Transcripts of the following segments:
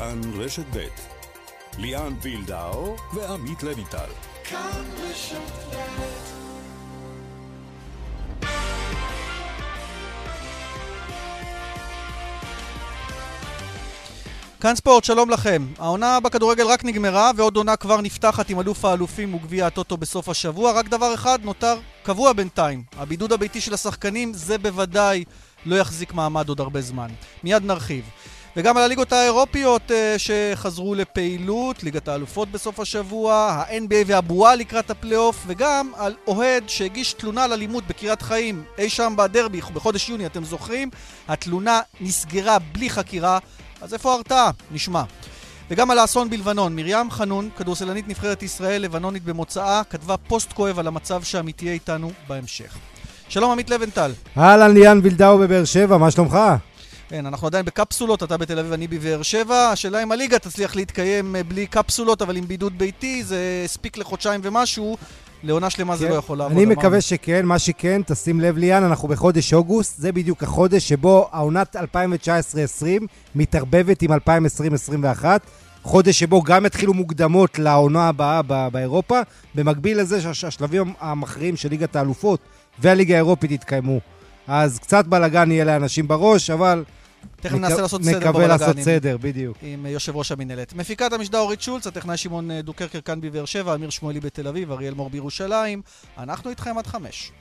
כאן רשת ב' ליאן וילדאו ועמית לויטל. כאן רשת ב' כאן ספורט, שלום לכם. העונה בכדורגל רק נגמרה, ועוד עונה כבר נפתחת עם אלוף האלופים וגביע הטוטו בסוף השבוע. רק דבר אחד נותר קבוע בינתיים. הבידוד הביתי של השחקנים זה בוודאי לא יחזיק מעמד עוד הרבה זמן. מיד נרחיב. וגם על הליגות האירופיות uh, שחזרו לפעילות, ליגת האלופות בסוף השבוע, ה-NBA והבועה לקראת הפלייאוף, וגם על אוהד שהגיש תלונה על אלימות בקריית חיים, אי שם בדרבי, בחודש יוני, אתם זוכרים? התלונה נסגרה בלי חקירה, אז איפה ההרתעה? נשמע. וגם על האסון בלבנון, מרים חנון, כדורסלנית נבחרת ישראל, לבנונית במוצאה, כתבה פוסט כואב על המצב שם, היא תהיה איתנו בהמשך. שלום עמית לבנטל. אהלן ליאן וילדאו בבאר שבע, מה שלומך? כן, אנחנו עדיין בקפסולות, אתה בתל אביב, אני בבאר שבע. השאלה אם הליגה תצליח להתקיים אה, בלי קפסולות, אבל עם בידוד ביתי, זה הספיק לחודשיים ומשהו. לעונה שלמה כן. זה לא יכול לעבוד. אני מקווה אמרנו. שכן, מה שכן, תשים לב ליאן, אנחנו בחודש אוגוסט, זה בדיוק החודש שבו העונת 2019-2020 מתערבבת עם 2020-2021. חודש שבו גם יתחילו מוקדמות לעונה הבאה באירופה, במקביל לזה שהשלבים המכריעים של ליגת האלופות והליגה האירופית יתקיימו. אז קצת בלאגן יהיה לאנשים בראש, אבל תכף. ננסה לעשות סדר נקווה לעשות סדר, בדיוק. עם אה, יושב ראש המינהלת. מפיקת המשדר אורית שולץ, הטכנאי שמעון אה, דוקרקר כאן בבאר שבע, אמיר שמואלי בתל אביב, אריאל מור בירושלים. אנחנו איתכם עד חמש.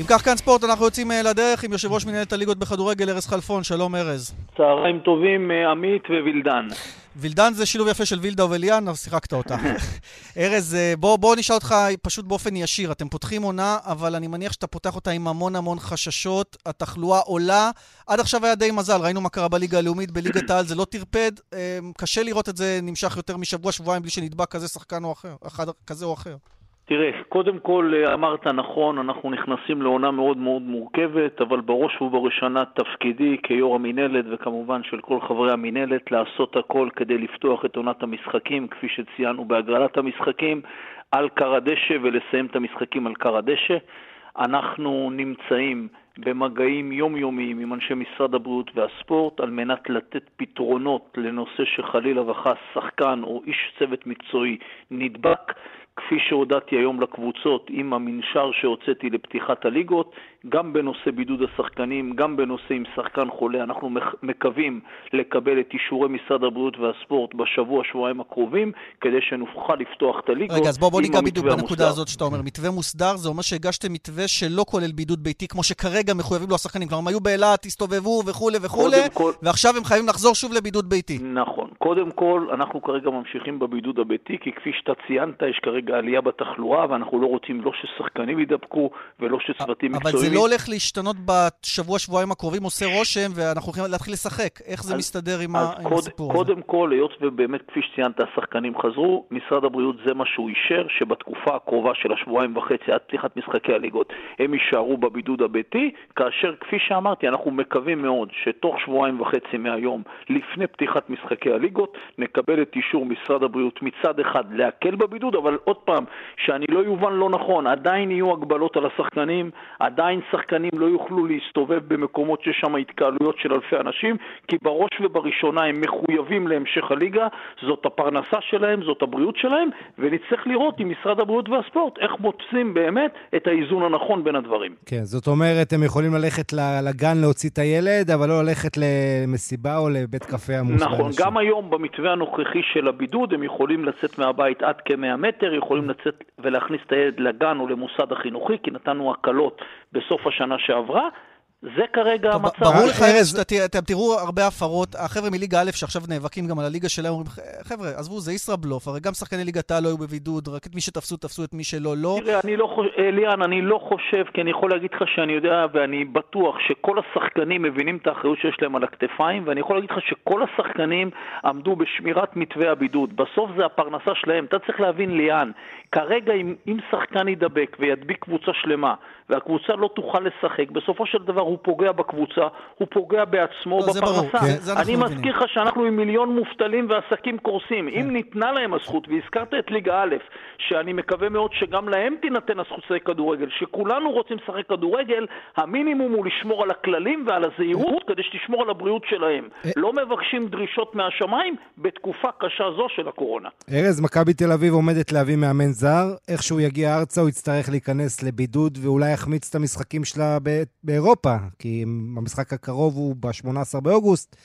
אם כך כאן ספורט, אנחנו יוצאים אה, לדרך עם יושב ראש מנהלת הליגות בכדורגל, ארז חלפון. שלום ארז. צהריים טובים, עמית ווילדן. וילדן זה שילוב יפה של וילדה וליאן, אז שיחקת אותה. ארז, אה, בוא, בוא נשאל אותך פשוט באופן ישיר. אתם פותחים עונה, אבל אני מניח שאתה פותח אותה עם המון המון חששות. התחלואה עולה. עד עכשיו היה די מזל, ראינו מה קרה בליגה הלאומית, בליגת העל זה לא טרפד. אה, קשה לראות את זה נמשך יותר משבוע, שבועיים בלי שנדבק כזה שחקן או אחר, אחד כזה או אחר. תראה, קודם כל אה, אמרת נכון, אנחנו נכנסים לעונה מאוד מאוד מורכבת, אבל בראש ובראשונה תפקידי כיו"ר המינהלת וכמובן של כל חברי המינהלת לעשות הכל כדי לפתוח את עונת המשחקים, כפי שציינו בהגרלת המשחקים, על קר הדשא ולסיים את המשחקים על קר הדשא. אנחנו נמצאים במגעים יומיומיים עם אנשי משרד הבריאות והספורט על מנת לתת פתרונות לנושא שחלילה וחס שחקן או איש צוות מקצועי נדבק. כפי שהודעתי היום לקבוצות עם המנשר שהוצאתי לפתיחת הליגות, גם בנושא בידוד השחקנים, גם בנושא עם שחקן חולה, אנחנו מקווים לקבל את אישורי משרד הבריאות והספורט בשבוע, שבועיים הקרובים, כדי שנוכל לפתוח את הליגות רגע, אז בוא, בוא ניגע בדיוק בנקודה הזאת שאתה אומר, מתווה מוסדר, זה אומר שהגשתם מתווה שלא כולל בידוד ביתי, כמו שכרגע מחויבים לו השחקנים. כלומר, הם היו באילת, הסתובבו וכולי וכולי, כל... ועכשיו הם חייבים לחזור שוב לבידוד ביתי. נכון. קודם כל, אנחנו כרגע ממשיכים בבידוד הביתי, כי כפי שאתה ציינת, יש כרגע עלייה בתחלואה, ואנחנו לא רוצים לא ששחקנים יידבקו ולא שצוותים מקצועיים... זה לא הולך להשתנות בשבוע, שבועיים הקרובים, עושה רושם, ואנחנו הולכים להתחיל לשחק. איך זה מסתדר עם, הסיפור הזה? קודם כל, היות ובאמת, כפי שציינת, השחקנים חזרו, משרד הבריאות זה מה שהוא אישר, שבתקופה הקרובה של השבועיים וחצי עד פתיחת משחקי הליגות, הם יישארו בבידוד הביתי, כאשר, כפי שאמרתי, אנחנו מקווים מאוד שתוך שבועיים וחצי מהיום, לפני פתיחת משחקי הליגות, נקבל את אישור משרד הבריאות מצד אחד להקל בבידוד, אבל עוד פעם, שאני לא יובן לא נכון, עדיין יהיו הגבלות על השחקנים, עדיין שחקנים לא יוכלו להסתובב במקומות שיש שם התקהלויות של אלפי אנשים, כי בראש ובראשונה הם מחויבים להמשך הליגה, זאת הפרנסה שלהם, זאת הבריאות שלהם, ונצטרך לראות עם משרד הבריאות והספורט איך מוצאים באמת את האיזון הנכון בין הדברים. כן, זאת אומרת, הם יכולים ללכת לגן להוציא את הילד, אבל לא ללכת למסיבה או לבית קפה עמוס נכון, באנשים. גם היום במתווה הנוכחי של הבידוד הם יכולים לצאת מהבית עד כ-100 מטר, יכולים לצאת ולהכניס את הילד לגן או למוסד החינוכי, כי נתנו הקלות בסוף השנה שעברה, זה כרגע טוב, המצב. ברור לך, ארז, אתם תראו הרבה הפרות. החבר'ה מליגה א' שעכשיו נאבקים גם על הליגה שלהם, אומרים, חבר'ה, עזבו, זה ישראבלוף, הרי גם שחקני ליגת העל לא היו בבידוד, רק את מי שתפסו, תפסו את מי שלא, לא. תראה, אני לא חושב, ליאן, אני לא חושב, כי אני יכול להגיד לך שאני יודע, ואני בטוח שכל השחקנים מבינים את האחריות שיש להם על הכתפיים, ואני יכול להגיד לך שכל השחקנים עמדו בשמירת מתווה הבידוד. בסוף זה הפרנסה שלהם. אתה צריך להבין, ליאן, כרגע אם, אם שחקן ידבק וידביק קבוצה שלמה, והקבוצה לא תוכל לשחק, בסופו של דבר הוא פוגע בקבוצה, הוא פוגע בעצמו, לא, בפרנסה. כן, אני. מזכיר לך שאנחנו עם מיליון מובטלים ועסקים קורסים. אם ניתנה להם הזכות, והזכרת את ליגה א', שאני מקווה מאוד שגם להם תינתן הזכות לשחק כדורגל, שכולנו רוצים לשחק כדורגל, המינימום הוא לשמור על הכללים ועל הזהירות כדי שתשמור על הבריאות שלהם. אה. לא מבקשים דרישות מהשמיים בתקופה קשה זו של הקורונה. ארז, מכבי תל אביב עומדת להביא מאמן זר. איך שהוא יגיע ארצה הוא יצטרך להיכנס לבידוד ואולי יחמיץ את המשחקים שלה באירופה, כי המשחק הקרוב הוא ב-18 באוגוסט.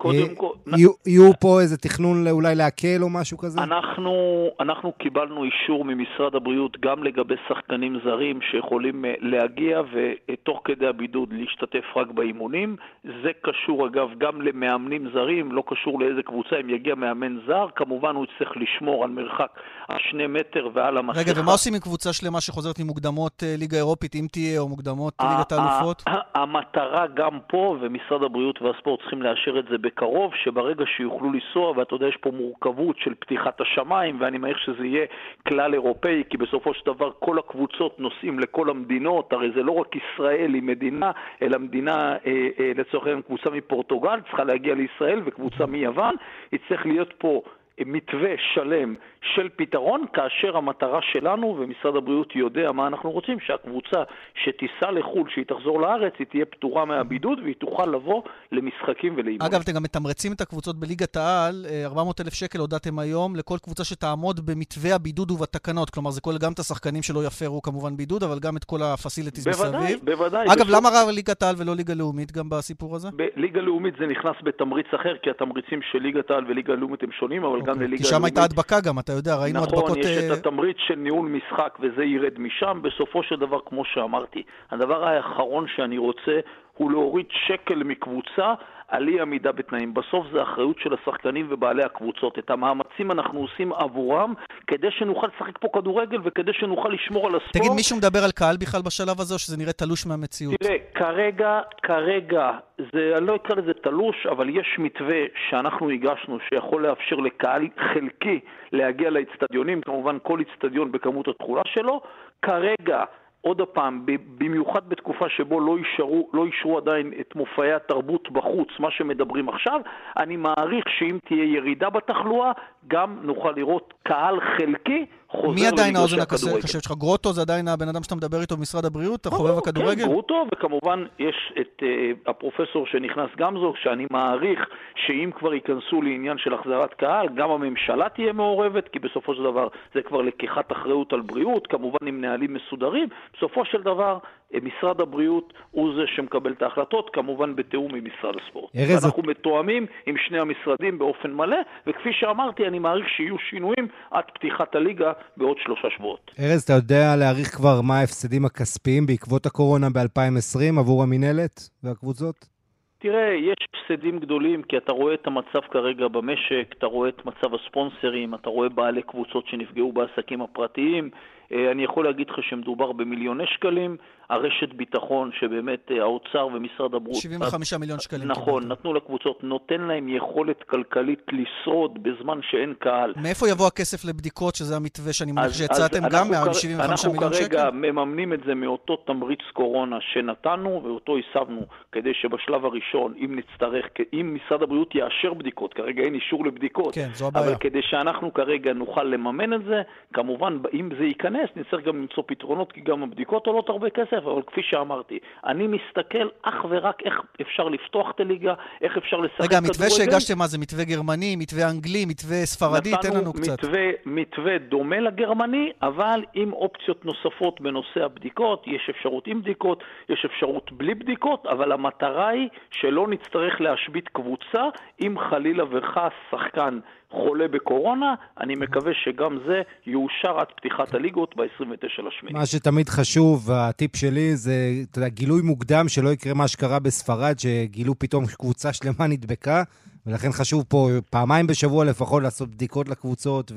קודם אה, כל... יהיו- יהיו פה איזה תכנון אולי להקל או משהו כזה? אנחנו, אנחנו קיבלנו אישור ממשרד הבריאות גם לגבי שחקנים זרים שיכולים אה, להגיע ותוך כדי הבידוד להשתתף רק באימונים. זה קשור אגב גם למאמנים זרים, לא קשור לאיזה קבוצה, אם יגיע מאמן זר, כמובן הוא יצטרך לשמור על מרחק השני מטר ועל המסכה. רגע, ומה עושים עם קבוצה שלמה שחוזרת ממוקדמות אה, ליגה אירופית, אם תהיה, או מוקדמות ליגת האלופות? המטרה גם פה, ומשרד הבריאות והספורט צריכים לאשר את זה בקרוב, שברגע שיוכלו לנסוע, ואתה יודע, יש פה מורכבות של פתיחת השמיים, ואני מעריך שזה יהיה כלל אירופאי, כי בסופו של דבר כל הקבוצות נוסעים לכל המדינות, הרי זה לא רק ישראל היא מדינה, אלא מדינה, אה, אה, לצורך העניין, קבוצה מפורטוגל צריכה להגיע לישראל, וקבוצה מיוון, יצטרך להיות פה... מתווה שלם של פתרון, כאשר המטרה שלנו, ומשרד הבריאות יודע מה אנחנו רוצים, שהקבוצה שתיסע לחו"ל, שהיא תחזור לארץ, היא תהיה פטורה מהבידוד והיא תוכל לבוא למשחקים ולאימונים. אגב, אתם גם מתמרצים את הקבוצות בליגת העל, אה, 400 אלף שקל הודעתם היום לכל קבוצה שתעמוד במתווה הבידוד ובתקנות. כלומר, זה כולל גם את השחקנים שלא יפרו כמובן בידוד, אבל גם את כל הפסיליטיז בוודאי, מסביב. בוודאי. אגב, בסוף- למה רק ליגת העל ולא ליגה לאומית גם בסיפור הזה? בליגה לאומית זה נכנס בתמריץ אחר, כי התמריצים של ליגת העל וליגה לאומית הם שונים, אבל גם אוקיי, לליגה כי שם. הייתה הדבקה גם, אתה יודע, ראינו נכון, הדבקות... יש אה, את התמריץ של ניהול משחק וזה ירד משם. בסופו של דבר, כמו שאמרתי, הדבר האחרון שאני רוצה הוא להוריד שקל מקבוצה על אי עמידה בתנאים. בסוף זה אחריות של השחקנים ובעלי הקבוצות. את המאמצים אנחנו עושים עבורם כדי שנוכל לשחק פה כדורגל וכדי שנוכל לשמור על הספורט. תגיד, מישהו מדבר על קהל בכלל בשלב הזה, או שזה נראה תלוש מהמציאות? תראה, כרגע, כרגע, זה, אני לא אקרא לזה תלוש, אבל יש מתווה שאנחנו הגשנו שיכול לאפשר לקהל חלקי להגיע לאצטדיונים, כמובן כל אצטדיון בכמות התכולה שלו. כרגע, עוד פעם, במיוחד בתקופה שבו לא אישרו, לא אישרו עדיין את מופעי התרבות בחוץ, מה שמדברים עכשיו, אני מעריך שאם תהיה ירידה בתחלואה, גם נוכל לראות קהל חלקי חוזר מי עדיין האוזן. הקשבת שלך? גרוטו זה עדיין הבן אדם שאתה מדבר איתו במשרד הבריאות, ברור, החובב הכדורגל? כן, גרוטו, וכמובן יש את uh, הפרופסור שנכנס גמזו, שאני מעריך שאם כבר ייכנסו לעניין של החזרת קהל, גם הממשלה תהיה מעורבת, כי בסופו של דבר זה כבר לקיחת אחריות על בריאות, כמובן עם נהלים מסודרים. בסופו של דבר, משרד הבריאות הוא זה שמקבל את ההחלטות, כמובן בתיאום עם משרד הספורט. ארז, אנחנו מתואמים עם שני המשרדים באופן מלא, וכפי שאמרתי, אני מעריך שיהיו שינויים עד פתיחת הליגה בעוד שלושה שבועות. ארז, אתה יודע להעריך כבר מה ההפסדים הכספיים בעקבות הקורונה ב-2020 עבור המינהלת והקבוצות? תראה, יש הפסדים גדולים כי אתה רואה את המצב כרגע במשק, אתה רואה את מצב הספונסרים, אתה רואה בעלי קבוצות שנפגעו בעסקים הפרטיים. אה, אני יכול להגיד לך שמדובר במיליוני שקלים. הרשת ביטחון שבאמת אה, האוצר ומשרד הבריאות... 75 מיליון שקלים. נכון, קיבלת. נתנו לקבוצות, נותן להם יכולת כלכלית לשרוד בזמן שאין קהל. מאיפה יבוא הכסף לבדיקות, שזה המתווה שאני מניח שהצעתם גם, אנחנו כר- מה-75 אנחנו מיליון שקל? כרגע מממנים את זה מאותו תמריץ קורונה שנתנו, ואותו הסבנו כדי שבשלב הראשון, אם נצטרך, אם משרד הבריאות יאשר בדיקות, כרגע אין אישור לבדיקות, כן, זו אבל הבעיה. כדי שאנחנו כרגע נוכל לממן את זה, כמובן, אם זה ייכנס, נצטרך גם למצוא פתרונות, כי גם הבדיקות עולות הרבה כסף, אבל כפי שאמרתי, אני מסתכל אך ורק איך אפשר לפתוח את הליגה, איך אפשר לשחק רגע, המתווה כדורגל. שהגשתם, מה זה מתווה גרמני, מתווה אנגלי, מתווה ספרדי? תן לנו קצת. נתנו מתווה, מתווה דומה לגרמני, אבל עם אופציות נוספות בנושא הבדיקות. יש אפשרות עם בדיקות, יש אפשרות בלי בדיקות, אבל המטרה היא שלא נצטרך להשבית קבוצה אם חלילה וחס שחקן חולה בקורונה. אני מקווה שגם זה יאושר עד פתיחת הליגות ב-29 לשמיני. מה שתמיד חשוב, הטיפ שלי זה, אתה יודע, גילוי מוקדם, שלא יקרה מה שקרה בספרד, שגילו פתאום קבוצה שלמה נדבקה, ולכן חשוב פה פעמיים בשבוע לפחות לעשות בדיקות לקבוצות,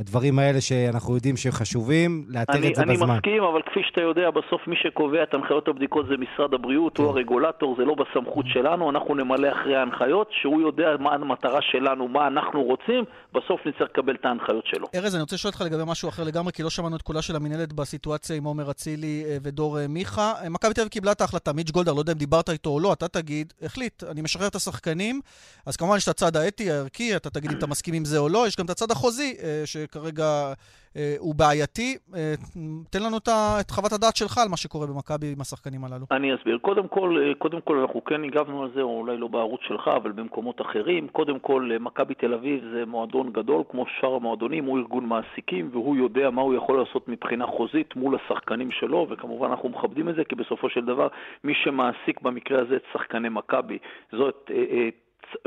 הדברים האלה שאנחנו יודעים שחשובים, לאתר אני, את זה אני בזמן. אני מסכים, אבל כפי שאתה יודע, בסוף מי שקובע את הנחיות הבדיקות זה משרד הבריאות, כן. הוא הרגולטור, זה לא בסמכות שלנו, אנחנו נמלא אחרי ההנחיות, שהוא יודע מה המטרה שלנו, מה אנחנו רוצים, בסוף נצטרך לקבל את ההנחיות שלו. ארז, אני רוצה לשאול אותך לגבי משהו אחר לגמרי, כי לא שמענו את קולה של המינהלת בסיטואציה עם עומר אצילי אה, ודור אה, מיכה. אה, מכבי תל אביב קיבלה את ההחלטה, מיץ' גולדהר, לא יודע אם דיברת איתו או לא, אתה תגיד, החליט, אני משחרר את השחקנים, אז כמובן יש את הצד האתי, הערכי, אתה תגיד אם אתה מסכים עם זה או לא, יש גם את הצד החוזי, אה, שכרגע אה, הוא בעייתי. אה, תן לנו את, את חוות הדעת שלך על מה שקורה במכבי עם השחקנים הללו. אני אסביר. קודם כל, אה, קודם כל אנחנו כן הגבנו על זה, או אולי לא בערוץ שלך, אבל במקומות אחרים. קודם כל, אה, מכבי תל אביב זה מועדון גדול, כמו שאר המועדונים, הוא ארגון מעסיקים, והוא יודע מה הוא יכול לעשות מבחינה חוזית מול השחקנים שלו, וכמובן אנחנו מכבדים את זה, כי בסופו של דבר, מי שמעסיק במקרה הזה את שחקני מכבי, זאת... אה, אה,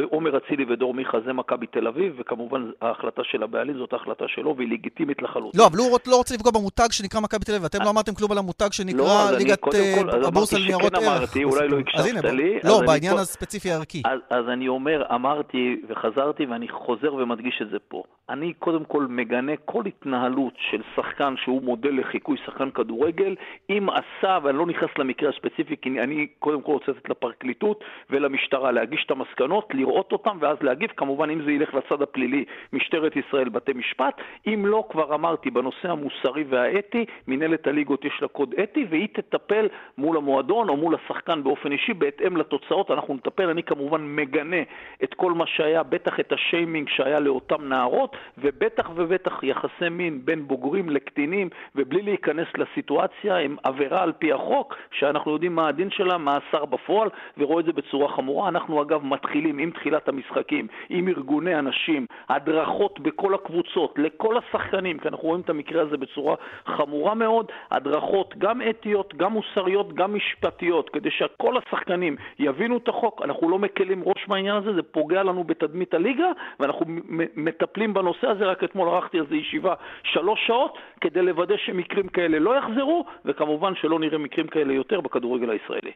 עומר אצילי ודור מיכה זה מכבי תל אביב, וכמובן ההחלטה של הבעלים זאת ההחלטה שלו, והיא לגיטימית לחלוטין. לא, אבל הוא לא רוצה לפגוע במותג שנקרא מכבי תל אביב, ואתם לא אמרתם כלום על המותג לא, שנקרא אני ליגת אה, הבורסה לניירות ערך. אמרתי, אולי לא הקשבת לי, לא, בעניין הספציפי הערכי. אז אני אומר, אמרתי וחזרתי ואני חוזר ומדגיש את זה פה. אני קודם כל מגנה כל התנהלות של שחקן שהוא מודל לחיקוי, שחקן כדורגל, אם עשה, ואני לא נכנס למקרה הספציפי, כי אני קודם כל רוצה לתת לפרקליטות ולמשטרה להגיש את המסקנות, לראות אותם ואז להגיב. כמובן, אם זה ילך לצד הפלילי, משטרת ישראל, בתי משפט. אם לא, כבר אמרתי, בנושא המוסרי והאתי, מנהלת הליגות יש לה קוד אתי, והיא תטפל מול המועדון או מול השחקן באופן אישי, בהתאם לתוצאות אנחנו נטפל. אני כמובן מגנה את כל מה שהיה, בטח את השיימינג שהיה לאותן נערות, ובטח ובטח יחסי מין בין בוגרים לקטינים, ובלי להיכנס לסיטואציה, הם עבירה על פי החוק, שאנחנו יודעים מה הדין שלה, מאסר בפועל, ורואה את זה בצורה חמורה. אנחנו אגב מתחילים עם תחילת המשחקים, עם ארגוני הנשים, הדרכות בכל הקבוצות, לכל השחקנים, כי אנחנו רואים את המקרה הזה בצורה חמורה מאוד, הדרכות גם אתיות, גם מוסריות, גם משפטיות, כדי שכל השחקנים יבינו את החוק. אנחנו לא מקלים ראש בעניין הזה, זה פוגע לנו בתדמית הליגה, ואנחנו מטפלים בנושא הזה. רק אתמול ערכתי על זה ישיבה שלוש שעות, כדי לוודא שמקרים כאלה לא יחזרו, וכמובן שלא נראה מקרים כאלה יותר בכדורגל הישראלי.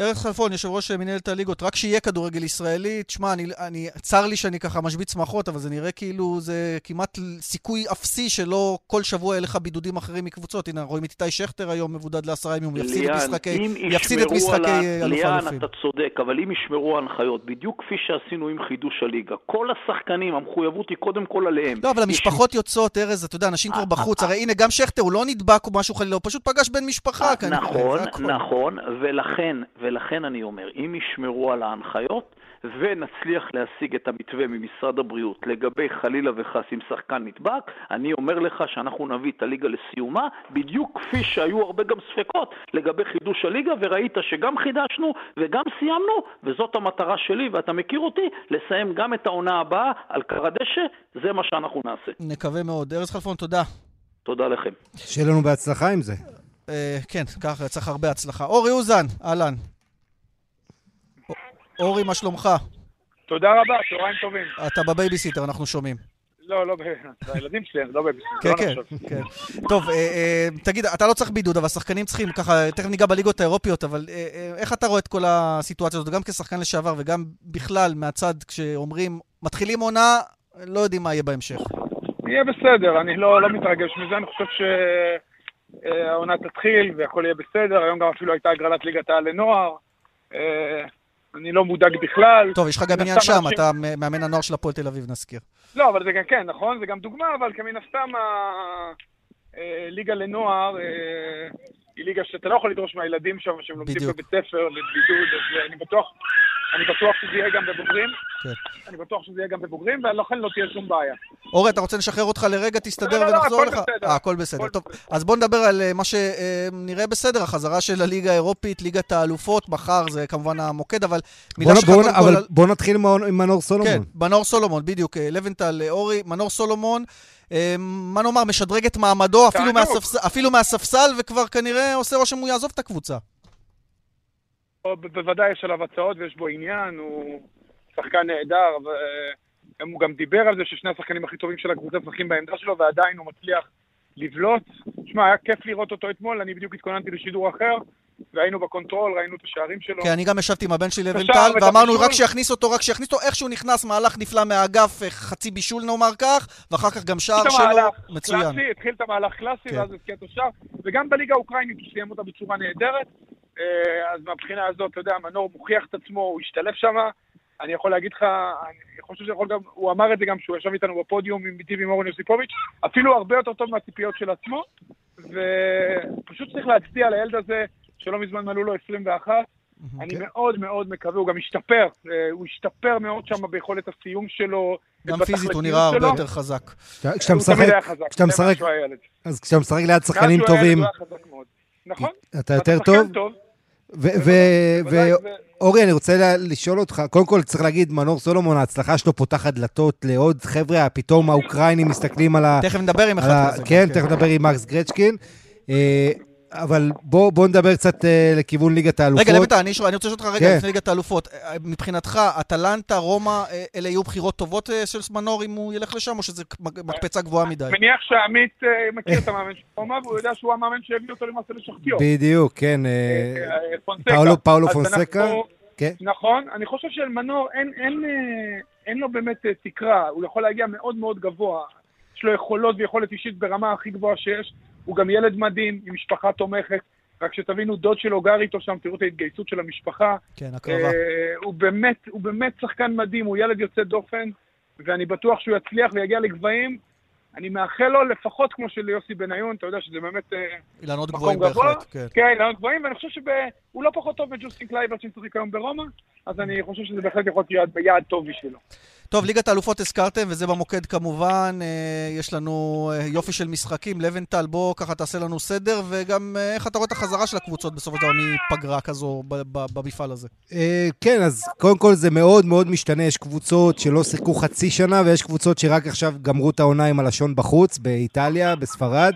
ארז חלפון, יושב ראש מנהלת הליגות, רק שיהיה כדורגל ישראלי, תשמע, אני, אני, צר לי שאני ככה משבית שמחות, אבל זה נראה כאילו זה כמעט סיכוי אפסי שלא כל שבוע יהיה לך בידודים אחרים מקבוצות. הנה, רואים את איתי שכטר היום מבודד לעשרה ימים, הוא יפסיד את משחקי, יפסיד את משחקי. אלוף ליאן, האלופים. אתה צודק, אבל אם ישמרו ההנחיות, בדיוק כפי שעשינו עם חידוש הליגה, כל השחקנים, המחויבות היא קודם כל עליהם. לא, אבל המשפחות יוצאות, ארז, אתה יודע, אנשים כבר בחוץ, הרי הנה, גם שכטר, הוא לא נדבק או משהו חלילה, הוא פשוט פגש בן משפחה. כנראה, נכון. נכון, ולכן, ולכן אני אומר, אם ישמרו על ההנחיות, ונצליח להשיג את המתווה ממשרד הבריאות לגבי חלילה וחס אם שחקן נדבק, אני אומר לך שאנחנו נביא את הליגה לסיומה, בדיוק כפי שהיו הרבה גם ספקות לגבי חידוש הליגה, וראית שגם חידשנו וגם סיימנו, וזאת המטרה שלי, ואתה מכיר אותי, לסיים גם את העונה הבאה על כר הדשא, זה מה שאנחנו נעשה. נקווה מאוד. ארז חלפון, תודה. תודה לכם. שיהיה לנו בהצלחה עם זה. אה, כן, ככה, צריך הרבה הצלחה. אורי אוזן, אהלן. אורי, מה שלומך? תודה רבה, צהריים טובים. אתה בבייביסיטר, אנחנו שומעים. לא, לא, הילדים שלי, לא בייביסיטר. כן, כן, כן. טוב, אה, אה, תגיד, אתה לא צריך בידוד, אבל שחקנים צריכים, ככה, תכף ניגע בליגות האירופיות, אבל אה, איך אתה רואה את כל הסיטואציה הזאת, גם כשחקן לשעבר וגם בכלל מהצד, כשאומרים, מתחילים עונה, לא יודעים מה יהיה בהמשך. יהיה בסדר, אני לא לא מתרגש מזה, אני חושב שהעונה תתחיל והכל יהיה בסדר, היום גם אפילו הייתה הגרלת ליגת העל לנוער. אה, אני לא מודאג בכלל. טוב, יש לך גם עניין שם, אתה מאמן הנוער של הפועל תל אביב, נזכיר. לא, אבל זה גם כן, נכון? זה גם דוגמה, אבל כמן הסתם הליגה לנוער אה, היא ליגה שאתה לא יכול לדרוש מהילדים שם, שהם לומדים. בבית ספר, לבידוד, אז אה, אני בטוח, אני בטוח שזה יהיה גם בבוגרים. כן. אני בטוח שזה יהיה גם בבוגרים, ולכן לא תהיה שום בעיה. אורי, אתה רוצה לשחרר אותך לרגע, תסתדר לא, לא, ונחזור הכל לך? בסדר. אה, הכל בסדר. הכל טוב, אז בוא נדבר על אה, מה שנראה בסדר, החזרה של הליגה האירופית, ליגת האלופות, מחר זה כמובן המוקד, אבל מילה בוא, שלך בוא, כל אבל על... בוא נתחיל עם מנור סולומון. כן, מנור סולומון, בדיוק. אה, לבנטל, אורי, מנור סולומון, מה נאמר, משדרג את מעמדו אפילו. מהספס- אפילו מהספסל, וכבר כנראה עושה רושם הוא יעזוב את הקבוצה. בוודאי יש עליו הצעות ויש בו עניין, הוא שחקן נהדר, והוא גם דיבר על זה ששני השחקנים הכי טובים של הקבוצה משחקים בעמדה שלו, ועדיין הוא מצליח לבלוט. שמע, היה כיף לראות אותו אתמול, אני בדיוק התכוננתי לשידור אחר, והיינו ב control, ראינו את השערים שלו. כן, אני גם ישבתי עם הבן שלי לבנטל, ואמרנו. רק שיכניס אותו, רק שיכניס אותו, איך שהוא נכנס, מהלך נפלא מהאגף, אה, חצי בישול נאמר כך, ואחר כך גם שער שלו, מצוין. קלאסי, התחיל את המהלך קלאסי, כן. ואז הבקיע את השער, וגם בליגה האוקראינית הוא סיים אותה בצורה נהדרת, אה, אז מהבחינה הזאת, אתה יודע, מנור מוכיח את עצמו, הוא השתלב שם, אני יכול להגיד לך, אני חושב שיכול גם, הוא אמר את זה גם כשהוא ישב איתנו בפודיום עם ביתי ועם אורן יוסיפוביץ', אפילו הרבה יותר טוב מהציפיות של עצמו, ופשוט צריך להצדיע לילד הזה, שלא מזמן מלאו לו 21, אני כן. מאוד מאוד מקווה, הוא גם השתפר, אה, הוא השתפר מאוד שם ביכולת הסיום שלו, גם פיזית הוא נראה הרבה. יותר חזק. כשאתה- משחק, כשאתה משחק. אז כשאתה משחק ליד שחקנים טובים. נכון. אתה יותר טוב. ואורי, אני רוצה ל- לשאול אותך, קודם כל צריך להגיד, מנור סולומון, ההצלחה שלו פותחת דלתות לעוד חבר'ה, פתאום האוקראינים מסתכלים על ה... תכף נדבר עם אחד כזה. כן, תכף נדבר עם מקס גרצ'קין. אבל בוא בוא נדבר קצת אה, לכיוון ליגת האלופות. רגע, לבנטל, אני שואל- אני רוצה לשאול אותך רגע כן. לפני ליגת האלופות. אה, מבחינתך, אטלנטה, רומא, אה, אלה יהיו בחירות טובות אה, של מנור אם הוא ילך לשם, או שזה מקפצה גבוהה מדי? מניח שעמית אה, מכיר את המאמן של רומא, והוא יודע שהוא המאמן שהביא אותו למעשה לשחטיו. בדיוק, כן. אה, אה, אה, פונסקה. פאולו- פונסקה. אנחנו- כן. נכון, אני חושב שלמנור אין, אין, אין לו באמת תקרה, הוא יכול להגיע מאוד מאוד גבוה, יש לו יכולות ויכולת אישית ברמה הכי גבוהה שיש, הוא גם ילד מדהים, עם משפחה תומכת, רק שתבינו, דוד שלו גר איתו שם, תראו את ההתגייסות של המשפחה, כן, הקרבה. אה, הוא באמת, הוא באמת שחקן מדהים, הוא ילד יוצא דופן, ואני בטוח שהוא יצליח ויגיע לגבהים. אני מאחל לו לפחות כמו של יוסי בניון, אתה יודע שזה באמת אה, אילנות גבוהים גבוה. בהחלט, כן. כן, אילנות גבוהים, ואני חושב שהוא לא פחות טוב מג'סטין קלויברט שמשחק היום ברומא, אז אני חושב שזה בהחלט יכול להיות יעד טוב בשבילו. טוב, ליגת האלופות הזכרתם, וזה במוקד כמובן. אה, יש לנו אה, יופי של משחקים. לבנטל, בוא ככה תעשה לנו סדר, וגם אה, איך אתה רואה את החזרה של הקבוצות בסופו של דבר מפגרה כזו במפעל הזה. כן, אז קודם כל זה מאוד מאוד משתנה. יש קבוצות שלא שיחקו חצי שנה, ויש קבוצות שרק עכשיו גמרו את העונה עם הלשון בחוץ, באיטליה, בספרד.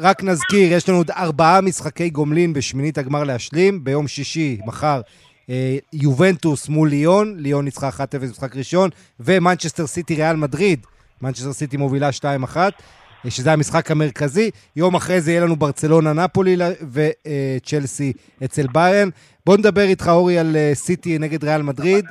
רק נזכיר, יש לנו עוד ארבעה משחקי גומלין בשמינית הגמר להשלים. ביום שישי, מחר, יובנטוס מול ליון, ליון ניצחה 1-0 במשחק ראשון, ומנצ'סטר סיטי ריאל מדריד. מנצ'סטר סיטי מובילה 2-1. אה, שזה המשחק המרכזי. יום אחרי זה יהיה לנו ברצלונה נפולי וצ'לסי אצל ביירן. בוא נדבר איתך, אורי, על אה, סיטי נגד ריאל מדריד.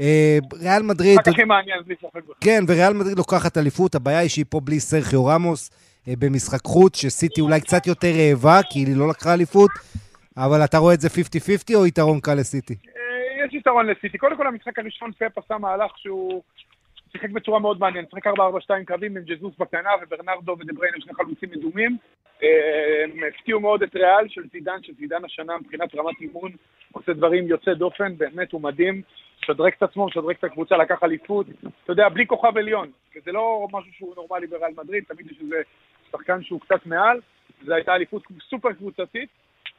אה, ריאל מדריד, רק הכי מעניין, בלי ספק. כן, וריאל מדריד לוקחת אליפות, הבעיה היא שהיא פה בלי סרחיו רמוס אה, במשחק חוץ, שסיטי אולי קצת יותר רעבה, כי היא לא לקחה אליפות, אבל אתה רואה את זה 50-50 או יתרון קל לסיטי? אה, יש יתרון לסיטי. קודם כל, המשחק הראשון פאפ עשה מהלך שהוא שיחק בצורה מאוד מעניינת. שיחק 4-4-2 קווים עם ג'זוס בקנה וברנרדו ודבריין הם שני חלוצים מדומים. אה, הם הפתיעו מאוד את ריאל של זידן, שזידן השנה מבחינת רמת אימון עושה דברים יוצא דופן, באמת הוא מדהים. משדרג את עצמו, משדרג את הקבוצה, לקח אליפות. אתה יודע, בלי כוכב עליון. וזה לא משהו שהוא נורמלי בריאל מדריד, תמיד יש איזה שחקן שהוא קצת מעל. זו הייתה אליפות סופר קבוצתית.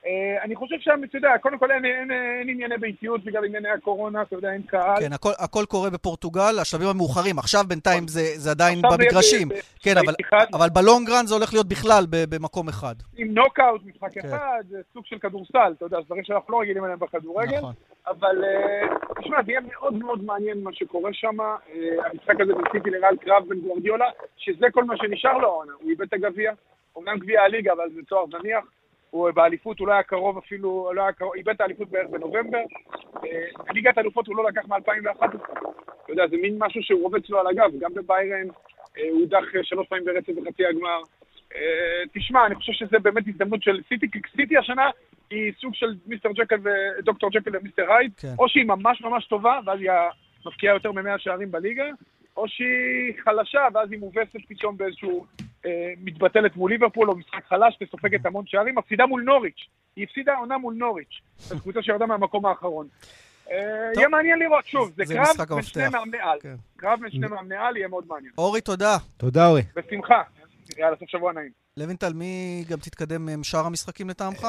אה, אני חושב שם, אתה יודע, קודם כל אין, אין, אין ענייני ביתיות בגלל ענייני הקורונה, אתה יודע, אין קהל. כן, הכל, הכל קורה בפורטוגל, השלבים המאוחרים. עכשיו בינתיים זה, זה עדיין במגרשים. ב- ב- כן, אבל. אבל בלונגרן זה הולך להיות בכלל ב- במקום אחד. עם נוקאוט, משחק כן. אחד, זה סוג של כדורסל, אתה יודע, זה דברים שאנחנו לא רגילים אליהם בכדורגל. נכון. אבל אה, תשמע, זה יהיה מאוד מאוד מעניין מה שקורה שם. אה, המשחק הזה בין סיטי לריאל קרב בין גוורדיולה, שזה כל מה שנשאר לו העונה. הוא איבד את הגביע, אומנם גביע הליגה, אבל זה תואר זניח. הוא באליפות, הוא לא היה קרוב אפילו, לא היה קרוב, איבד את האליפות בערך בנובמבר. אה, ליגת האלופות הוא לא לקח מ-2011. אתה יודע, זה מין משהו שהוא רובץ לו על הגב. גם בביירן אה, הוא הודח אה, שלוש פעמים ברצף בחצי הגמר. תשמע, אני חושב שזה באמת הזדמנות של סיטי, כי סיטי השנה היא סוג של מיסטר ג'קל ודוקטור ג'קל ומיסטר הייד, כן. או שהיא ממש ממש טובה, ואז היא מפקיעה יותר מ-100 שערים בליגה, או שהיא חלשה, ואז היא מובסת פתאום באיזשהו... מתבטלת מול ליברפול, או משחק חלש וסופגת המון שערים, מפסידה מול נוריץ'. היא הפסידה עונה מול נוריץ'. זו קבוצה שירדה מהמקום האחרון. אה, יהיה מעניין לראות, שוב, זה זה קרב בין. שני מאמני על. כן. קרב בין שני מאמני על יהיה מאוד מעניין. אורי, תודה. תודה, אורי. בשמחה. יאללה, סוף שבוע נעים. לוינטל, מי גם תתקדם עם שאר המשחקים לטעמך?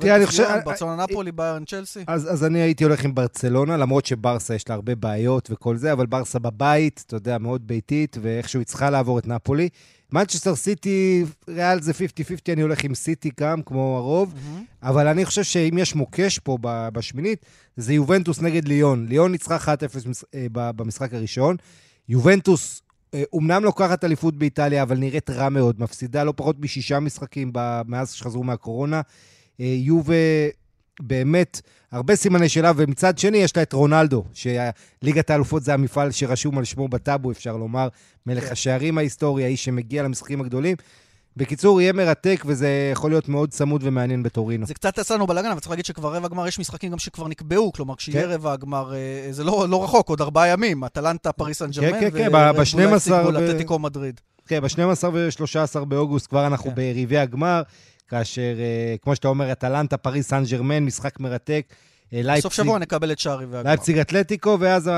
תראה, אני חושב- ברצלונה נפולי, ביירן צ'לסי? אז, אני הייתי הולך עם ברצלונה, למרות שברסה יש לה הרבה בעיות וכל זה, אבל ברסה בבית, אתה יודע, מאוד ביתית, ואיכשהו היא צריכה לעבור את נפולי. מנצ'סטר סיטי, ריאל זה 50-50, אני הולך עם סיטי גם, כמו הרוב. אבל אני חושב שאם יש מוקש פה בשמינית, זה יובנטוס נגד ליון. ליון ניצחה 1-0 מש- אה, ב- במשחק הראשון. יובנטוס אה, אומנם לוקחת אליפות באיטליה, אבל נראית רע מאוד. מפסידה לא פחות משישה משחקים מאז שחזרו מהקורונה. יובה באמת הרבה סימני שאלה, ומצד שני יש לה את רונלדו, שליגת האלופות זה המפעל שרשום על שמו בטאבו, אפשר לומר, מלך כן. השערים ההיסטורי, האיש שמגיע למשחקים הגדולים. בקיצור, יהיה מרתק, וזה יכול להיות מאוד צמוד ומעניין בטורינו. זה קצת עשה לנו בלאגן, אבל צריך להגיד שכבר רבע גמר, יש משחקים גם שכבר נקבעו, כלומר, כשיהיה כן. רבע הגמר, אה, זה לא, לא רחוק, עוד ארבעה ימים, אטלנטה, פריס סן ג'רמן, כן, כן, ב-12 אתלטיקו מדריד. כן, ב-12 ו-13 באוגוסט כבר אנחנו כן. ביריבי הגמר, כאשר, אה, כמו שאתה אומר, אטלנטה, פריס סן ג'רמן, משחק מרתק. אה, לייפציג... בסוף שבוע נקבל את רבעי הגמר. לייפציג אתלטיקו, ואז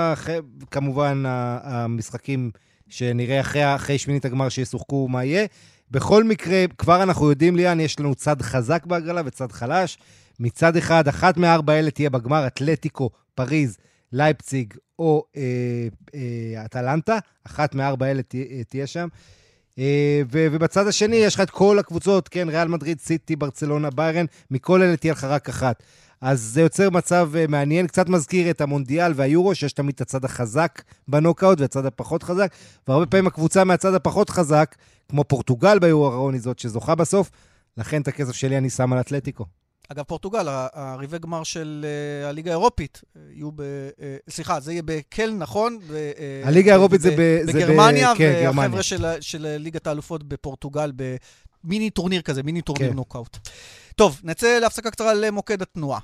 כמובן המשחקים שנראה אחרי, אחרי שמינית הגמר שישוחקו מה יהיה. בכל מקרה, כבר אנחנו יודעים, ליאן, יש לנו צד חזק בהגרלה וצד חלש. מצד אחד, אחת מארבע אלה תהיה בגמר, אתלטיקו, פריז, לייפציג או אה, אה, אטלנטה. אחת מארבע אלה תה, אה, תהיה שם. אה, ו- ובצד השני יש לך את כל הקבוצות, כן, ריאל מדריד, סיטי, ברצלונה, ביירן, מכל אלה תהיה לך רק אחת. אז זה יוצר מצב uh, מעניין, קצת מזכיר את המונדיאל והיורו, שיש תמיד את הצד החזק בנוקאוט והצד הפחות חזק, והרבה פעמים הקבוצה מהצד הפחות חזק, כמו פורטוגל ביורו האחרון, היא זאת שזוכה בסוף, לכן את הכסף שלי אני שם על אתלטיקו. אגב, פורטוגל, הרבעי גמר של אה, הליגה האירופית אה, יהיו ב... סליחה, זה יהיה בקלן, נכון? הליגה האירופית זה, ב, בגרמניה, כן, והחבר'ה של, של ליגת האלופות בפורטוגל במיני טורניר כזה, מיני טורניר כן. נוקאוט. טוב, נצא להפסקה קצרה למוקד התנועה.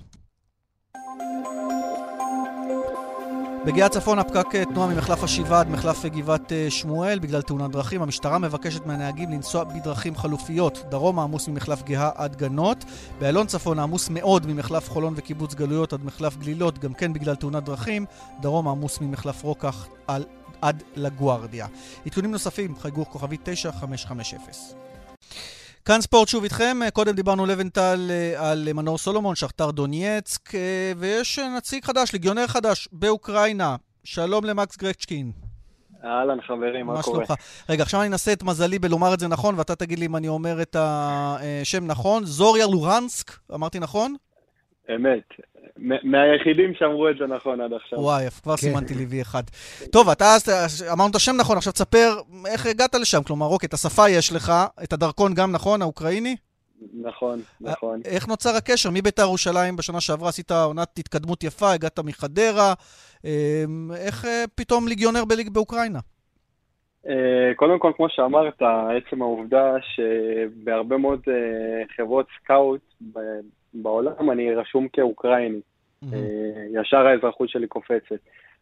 בגהה צפון הפקק אה, תנועה ממחלף השבעה עד מחלף אה, גבעת אה, שמואל בגלל תאונת דרכים. המשטרה מבקשת מהנהגים לנסוע בדרכים חלופיות. דרום העמוס ממחלף גהה עד גנות. באלון צפון העמוס מאוד ממחלף חולון וקיבוץ גלויות עד מחלף גלילות, גם כן בגלל תאונת דרכים. דרום העמוס ממחלף רוקח על, עד לגוארדיה. עדכונים נוספים, חייגור כוכבי 9550. כאן ספורט שוב איתכם, קודם דיברנו לבנטל אה, על מנור סולומון, שכתר דונייצק, אה, ויש נציג חדש, ליגיונר חדש באוקראינה. שלום למקס גרצ'קין. אהלן חברים, מה, מה קורה? שלומך? רגע, עכשיו אני אנסה את מזלי בלומר את זה נכון, ואתה תגיד לי אם אני אומר את השם נכון. זוריה לורנסק, אמרתי נכון? אמת. מהיחידים שאמרו את זה נכון עד עכשיו. וואי, כבר כן. סימנתי לי וי אחד. טוב, אתה אמרנו את השם נכון, עכשיו תספר איך הגעת לשם. כלומר, אוקיי, את השפה יש לך, את הדרכון גם נכון, האוקראיני? נכון, נכון. איך נוצר הקשר? מביתר ירושלים בשנה שעברה עשית עונת התקדמות יפה, הגעת מחדרה. אמ, איך אה, פתאום ליגיונר בליג באוקראינה? אה, קודם כל, כמו שאמרת, עצם העובדה שבהרבה מאוד אה, חברות סקאוט בעולם אני רשום כאוקראיני. Mm-hmm. ישר האזרחות שלי קופצת.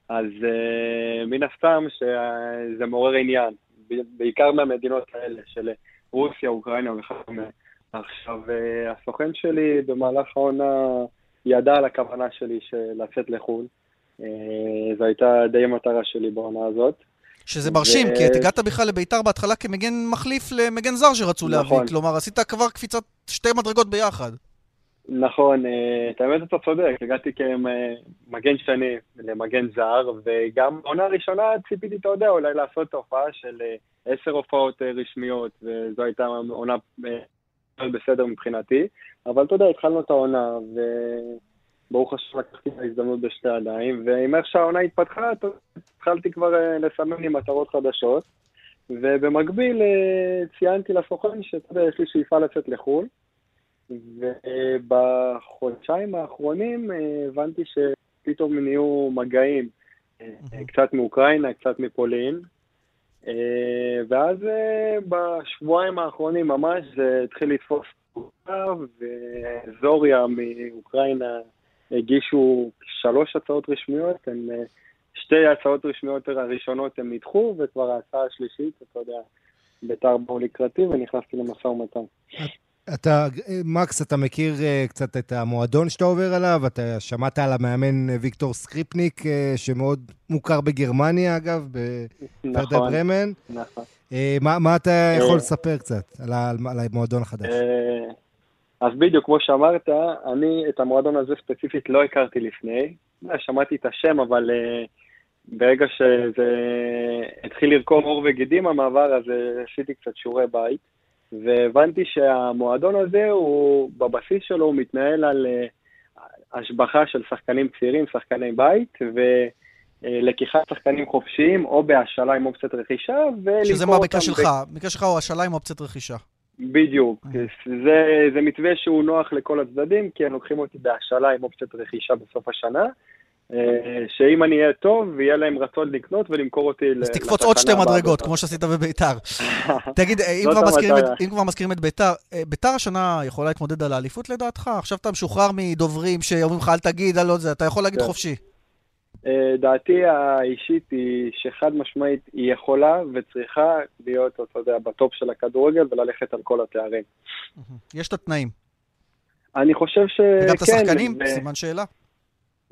אז uh, מן הסתם שזה מעורר עניין, בעיקר מהמדינות האלה של רוסיה, אוקראינה וכדומה. עכשיו, uh, הסוכן שלי במהלך העונה ידע על הכוונה שלי של לצאת לחו"ל. זו הייתה די המטרה שלי בעונה הזאת. שזה מרשים, ו... כי את הגעת בכלל לביתר בהתחלה כמגן מחליף למגן זר שרצו נכון. להביא. כלומר, עשית כבר קפיצת שתי מדרגות ביחד. נכון, אה, את האמת אתה צודק, הגעתי כמגן שני למגן זר, וגם בעונה הראשונה ציפיתי, אתה יודע, אולי לעשות הופעה של אה, עשר הופעות אה, רשמיות, וזו הייתה עונה בסדר מבחינתי, אבל אתה יודע, התחלנו את העונה, וברוך השם לקחתי את ההזדמנות בשתי ידיים, ועם איך שהעונה התפתחה, התחלתי כבר לסמן לי מטרות חדשות, ובמקביל ציינתי לסוכן שאתה יודע, יש לי שאיפה לצאת לחו"ל. ובחודשיים האחרונים אה, הבנתי שפתאום נהיו מגעים, אה, קצת מאוקראינה, קצת מפולין, אה, ואז בשבועיים האחרונים ממש זה התחיל לתפוס תקופה, וזוריה מאוקראינה הגישו שלוש הצעות רשמיות, הם, שתי הצעות רשמיות הראשונות הם נדחו, וכבר ההצעה השלישית, אתה יודע, בית"ר באו לקראתי ונכנסתי למשא ומתן. אתה, מקס, אתה מכיר uh, קצת את המועדון שאתה עובר עליו? אתה שמעת על המאמן אה, ויקטור סקריפניק, uh, שמאוד מוכר בגרמניה, אגב, בפרדה נכון, ברמן. נכון. Uh, מה, מה אתה יכול לספר קצת על, על המועדון החדש? אז בדיוק, כמו שאמרת, אני את המועדון הזה ספציפית לא הכרתי לפני. שמעתי את השם, אבל uh, ברגע שזה התחיל לרקום עור וגידים המעבר, אז עשיתי קצת שיעורי בית. והבנתי שהמועדון הזה, הוא, בבסיס שלו הוא מתנהל על אה, השבחה של שחקנים צעירים, שחקני בית, ולקיחת שחקנים חופשיים, או בהשאלה עם אופציית רכישה, שזה מה במקרה שלך? במקרה שלך הוא השאלה עם אופציית רכישה. בדיוק. זה, זה מתווה שהוא נוח לכל הצדדים, כי הם לוקחים אותי בהשאלה עם אופציית רכישה בסוף השנה. אה, שאם אני אהיה טוב, ויהיה להם רצון לקנות ולמכור אותי לתחנה אז תקפוץ עוד שתי מדרגות, כמו שעשית בביתר. תגיד, אם כבר, מזכירים את, אם כבר מזכירים את ביתר, אה, ביתר השנה יכולה להתמודד על האליפות לדעתך? עכשיו אתה משוחרר מדוברים שאומרים לך, אל תגיד, על לא זה, אתה יכול להגיד כן. חופשי. אה, דעתי האישית היא שחד משמעית היא יכולה וצריכה להיות, אתה יודע, בטופ של הכדורגל וללכת על כל התארים. יש את התנאים. אני חושב שכן. וגם את השחקנים? סימן שאלה.